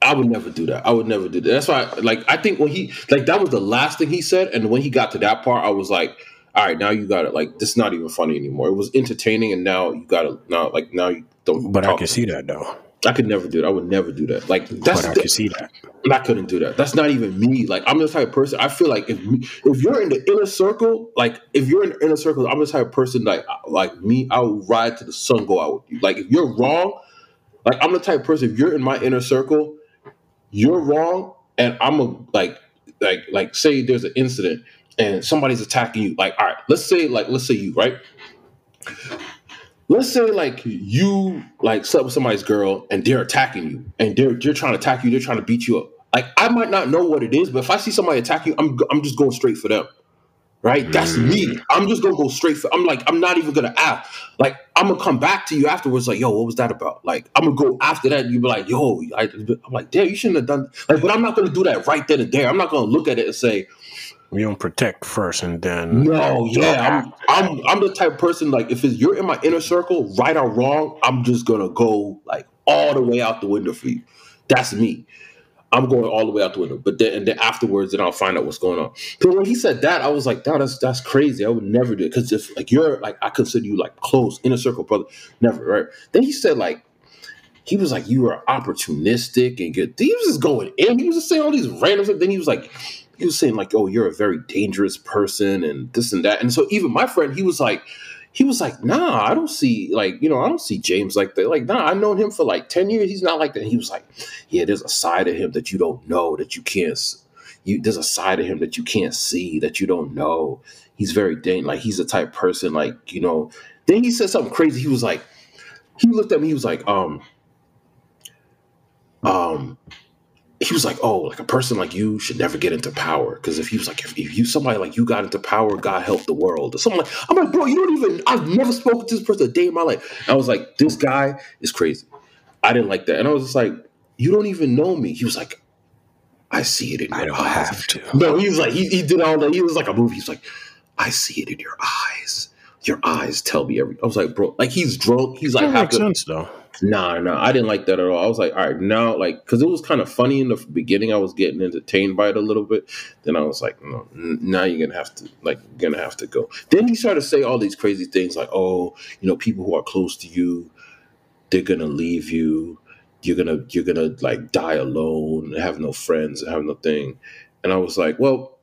I would never do that. I would never do that. That's why, like, I think when he like that was the last thing he said, and when he got to that part, I was like, all right, now you got it. Like, this is not even funny anymore. It was entertaining, and now you got to now like now you don't. But I can see that though. I could never do that. I would never do that. Like that's But I can see that. I couldn't do that. That's not even me. Like I'm the type of person. I feel like if if you're in the inner circle, like if you're in the inner circle, I'm the type of person like like me. I will ride to the sun go out with you. Like if you're wrong, like I'm the type of person. If you're in my inner circle, you're wrong, and I'm a like like like say there's an incident and somebody's attacking you. Like all right, let's say like let's say you right. Let's say like you like slept with somebody's girl and they're attacking you and they're they're trying to attack you, they're trying to beat you up. Like I might not know what it is, but if I see somebody attacking you, I'm I'm just going straight for them. Right? That's me. Mm-hmm. I'm just gonna go straight for I'm like, I'm not even gonna ask. Like, I'm gonna come back to you afterwards, like, yo, what was that about? Like, I'm gonna go after that, and you be like, yo, I, I'm like, damn, you shouldn't have done like, but I'm not gonna do that right then and there. I'm not gonna look at it and say, We don't protect first and then no, yeah, I'm, I'm I'm the type of person like if it's, you're in my inner circle, right or wrong, I'm just gonna go like all the way out the window for you. That's me. I'm going all the way out the window. But then and then afterwards, then I'll find out what's going on. Because when he said that, I was like, "No, that's that's crazy. I would never do it." Because if like you're like I consider you like close inner circle brother, never right. Then he said like he was like you were opportunistic and good. He was just going in. He was just saying all these random stuff. Then he was like he was saying like, "Oh, you're a very dangerous person," and this and that. And so even my friend, he was like, he was like, "Nah, I don't see like you know I don't see James like that. Like, nah, I've known him for like ten years. He's not like that." And he was like, "Yeah, there's a side of him that you don't know that you can't. You there's a side of him that you can't see that you don't know. He's very dangerous. Like he's the type of person like you know." Then he said something crazy. He was like, he looked at me. He was like, um, um he was like, "Oh, like a person like you should never get into power because if he was like, if, if you somebody like you got into power, God help the world." Or something like, I'm like, bro, you don't even. I've never spoken to this person a day in my life. I was like, this guy is crazy. I didn't like that, and I was just like, you don't even know me. He was like, I see it in your I don't eyes. have to. No, he was like, he, he did all that. He was like a movie. He's like, I see it in your eyes. Your eyes tell me everything. I was like, bro, like he's drunk. He's like, That makes sense though. Nah, nah, I didn't like that at all. I was like, all right, now, like, because it was kind of funny in the beginning. I was getting entertained by it a little bit. Then I was like, no, now you're gonna have to, like, gonna have to go. Then he started to say all these crazy things, like, oh, you know, people who are close to you, they're gonna leave you. You're gonna, you're gonna like die alone, have no friends, have no thing. And I was like, well,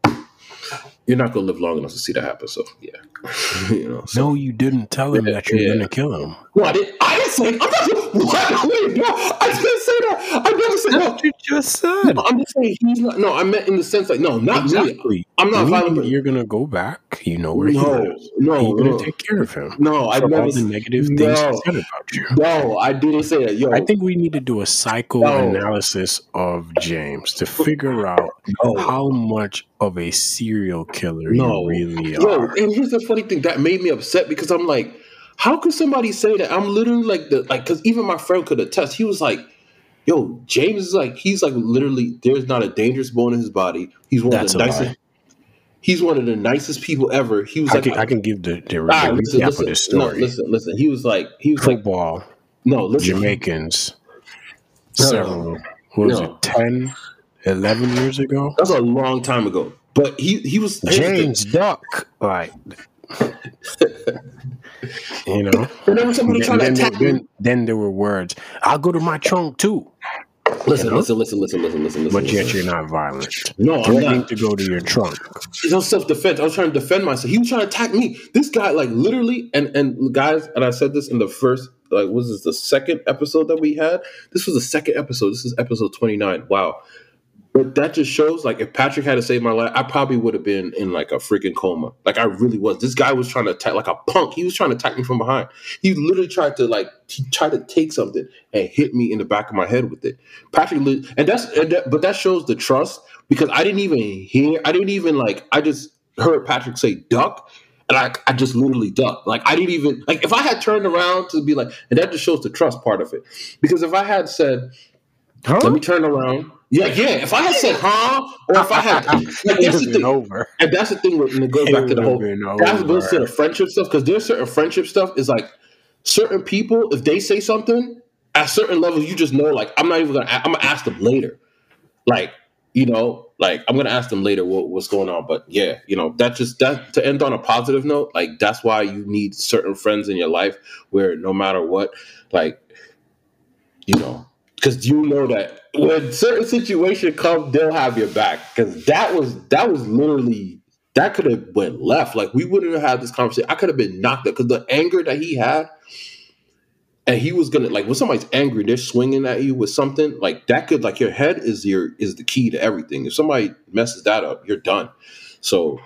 you're not gonna live long enough to see that happen. So yeah, you know. So. No, you didn't tell him Yeah, that you're yeah. gonna kill him. No, I didn't. I didn't say. I'm not. What? Wait, no, I didn't say that. I never said no. you just said. I'm just saying he's not. No, I meant in the sense like no, not me. I'm not violent. You're gonna go back. You know where he No, lives. no, You're gonna no. take care of him. No, I never. all the negative things no. he said about you. No, I didn't say that. Yo, I think we need to do a psychoanalysis of James to figure out no, how much of a serial killer no. you really Yo, are. and here's the funny thing that made me upset because I'm like, how could somebody say that? I'm literally like the like because even my friend could attest. He was like, "Yo, James is like he's like literally. There's not a dangerous bone in his body. He's one That's of the nicest." lie. He's one of the nicest people ever. He was I like, can, I can give the, the, Ah, the listen, listen, of this no, story. listen, listen. He was like, he was like, Football, no, listen, Jamaicans, No, several, what was no. it, 10, 11 years ago? That's a long time ago. But he he was. James Duck, like, you know. And then somebody Then, trying to then, attack then, me. then there were words. I'll go to my trunk too, Listen, you know? listen, listen, listen, listen, listen, listen. but yet listen. you're not violent. No, I'm Threatening not. to go to your trunk. It's no self defense. I was trying to defend myself. He was trying to attack me. This guy, like literally, and and guys, and I said this in the first, like, was this the second episode that we had? This was the second episode. This is episode twenty nine. Wow. But that just shows, like, if Patrick had to save my life, I probably would have been in like a freaking coma. Like, I really was. This guy was trying to attack, like a punk. He was trying to attack me from behind. He literally tried to, like, he tried to take something and hit me in the back of my head with it. Patrick, and that's, and that, but that shows the trust because I didn't even hear, I didn't even like, I just heard Patrick say duck, and I, I just literally ducked. Like I didn't even like if I had turned around to be like, and that just shows the trust part of it. Because if I had said, Huh? let me turn around. Yeah, yeah. If I had said huh, or if I had like that's the thing. over. And that's the thing with and it goes It back to the whole that's that goes to the friendship stuff because there's certain friendship stuff is like certain people if they say something at certain levels you just know like I'm not even gonna I'm gonna ask them later like you know like I'm gonna ask them later what, what's going on but yeah you know that just that to end on a positive note like that's why you need certain friends in your life where no matter what like you know because you know that when certain situation come they'll have your back. Because that was that was literally that could have went left. Like we wouldn't have had this conversation. I could have been knocked out because the anger that he had and he was gonna like when somebody's angry they're swinging at you with something like that could like your head is your is the key to everything. If somebody messes that up you're done. So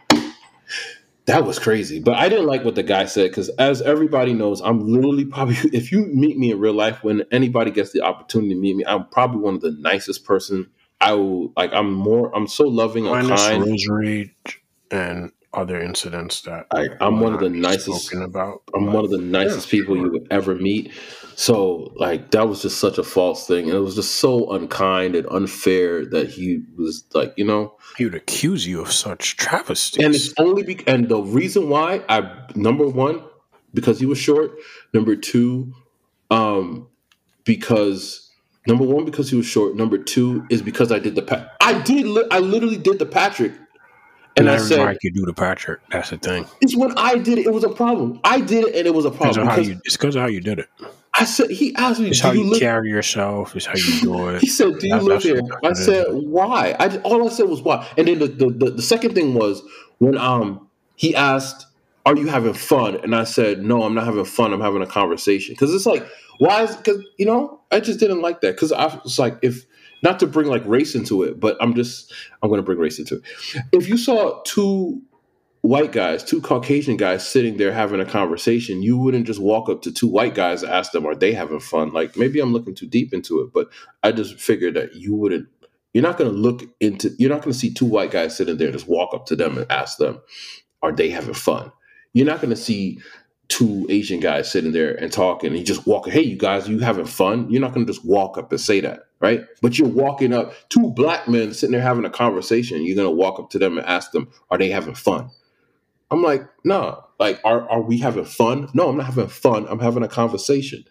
that was crazy. But i didn't like what the guy said because as everybody knows i'm literally probably if you meet me in real life when anybody gets the opportunity to meet me i'm probably one of the nicest person. I will like i'm more i'm so loving and kind. Rosary and other incidents that I, i'm one of the will not be nicest about. I'm but one of the nicest yeah, people you would ever meet. So, like, that was just such a false thing. And it was just so unkind and unfair that he was like, you know, he would accuse you of such travesties. and it's only be- and the reason why I number one because he was short. Number two, um, because number one because he was short. Number two is because I did the pa- I did li- I literally did the Patrick, and I said everybody could do the Patrick. That's the thing. it's when I did it. It was a problem. I did it, and it was a problem because you, it's because of how you did it. I said he asked me, It's "Do how you you carry yourself. It's how you do it. He said, "Do you That- live here?" I said, "Why?" I all I said was why. And then the, the the the second thing was when um he asked, "Are you having fun?" And I said, "No, I'm not having fun. I'm having a conversation." Because it's like, why is because you know I just didn't like that because I was like, if not to bring like race into it, but I'm just I'm going to bring race into it. If you saw two white guys, two Caucasian guys sitting there having a conversation, you wouldn't just walk up to two white guys and ask them, are they having fun? Like maybe I'm looking too deep into it, but I just figured that you wouldn't, you're not going to look into, you're not going to see two white guys sitting there just walk up to them and ask them, are they having fun? You're not going to see two Asian guys sitting there and talking and you just walking, hey, you guys, you having fun? You're not going to just walk up and say that, right? But you're walking up, two black men sitting there having a conversation. You're going to walk up to them and ask them, are they having fun? I'm like, nah. Like, are are we having fun? No, I'm not having fun. I'm having a conversation.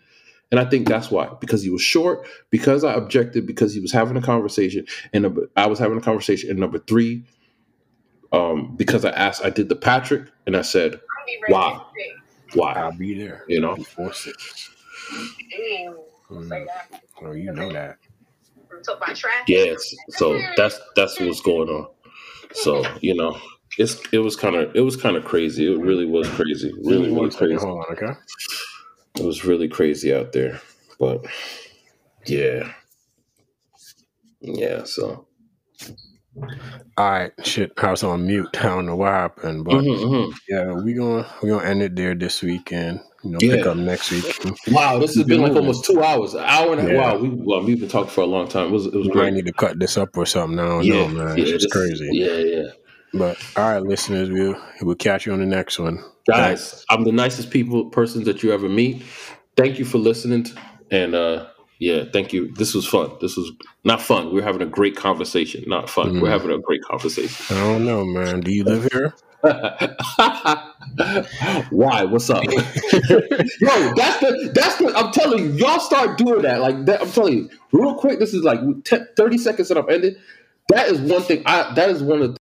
And I think that's why, because he was short, because I objected, because he was having a conversation, and number, I was having a conversation. And number three, um, because I asked, I did the Patrick, and I said, why, why, I'll be there. you know? Before six. Mm. Oh, you know that. Yes. So that's that's what's going on. So you know, it's it was kind of it was kind of crazy. It really was crazy. Really, really One second, crazy. hold on, okay? It was really crazy out there. But yeah. Yeah, so All right, shit. I was on mute. I don't know what happened, but Mhm, mhm. yeah, we gonna we gonna end it there this weekend. You know, pick up next week. Wow, this has been like almost two hours, an hour and a half. Yeah. Wow, we well, we've been talking for a long time. It was it was We great. need to cut this up or something. I don't Yeah, know, man. yeah, It's just crazy. Yeah, yeah. But all right, listeners, we'll we'll catch you on the next one. Guys, I'm the nicest people persons that you ever meet. Thank you for listening, and uh Yeah, thank you. This was fun. This was not fun. We're having a great conversation. Not fun. Mm. We're having a great conversation. I don't know, man. Do you live here? Why? What's up? Yo, that's the that's the I'm telling you, y'all start doing that. Like that, I'm telling you, real quick, this is like 10, 30 seconds that I've ended. That is one thing I that is one of the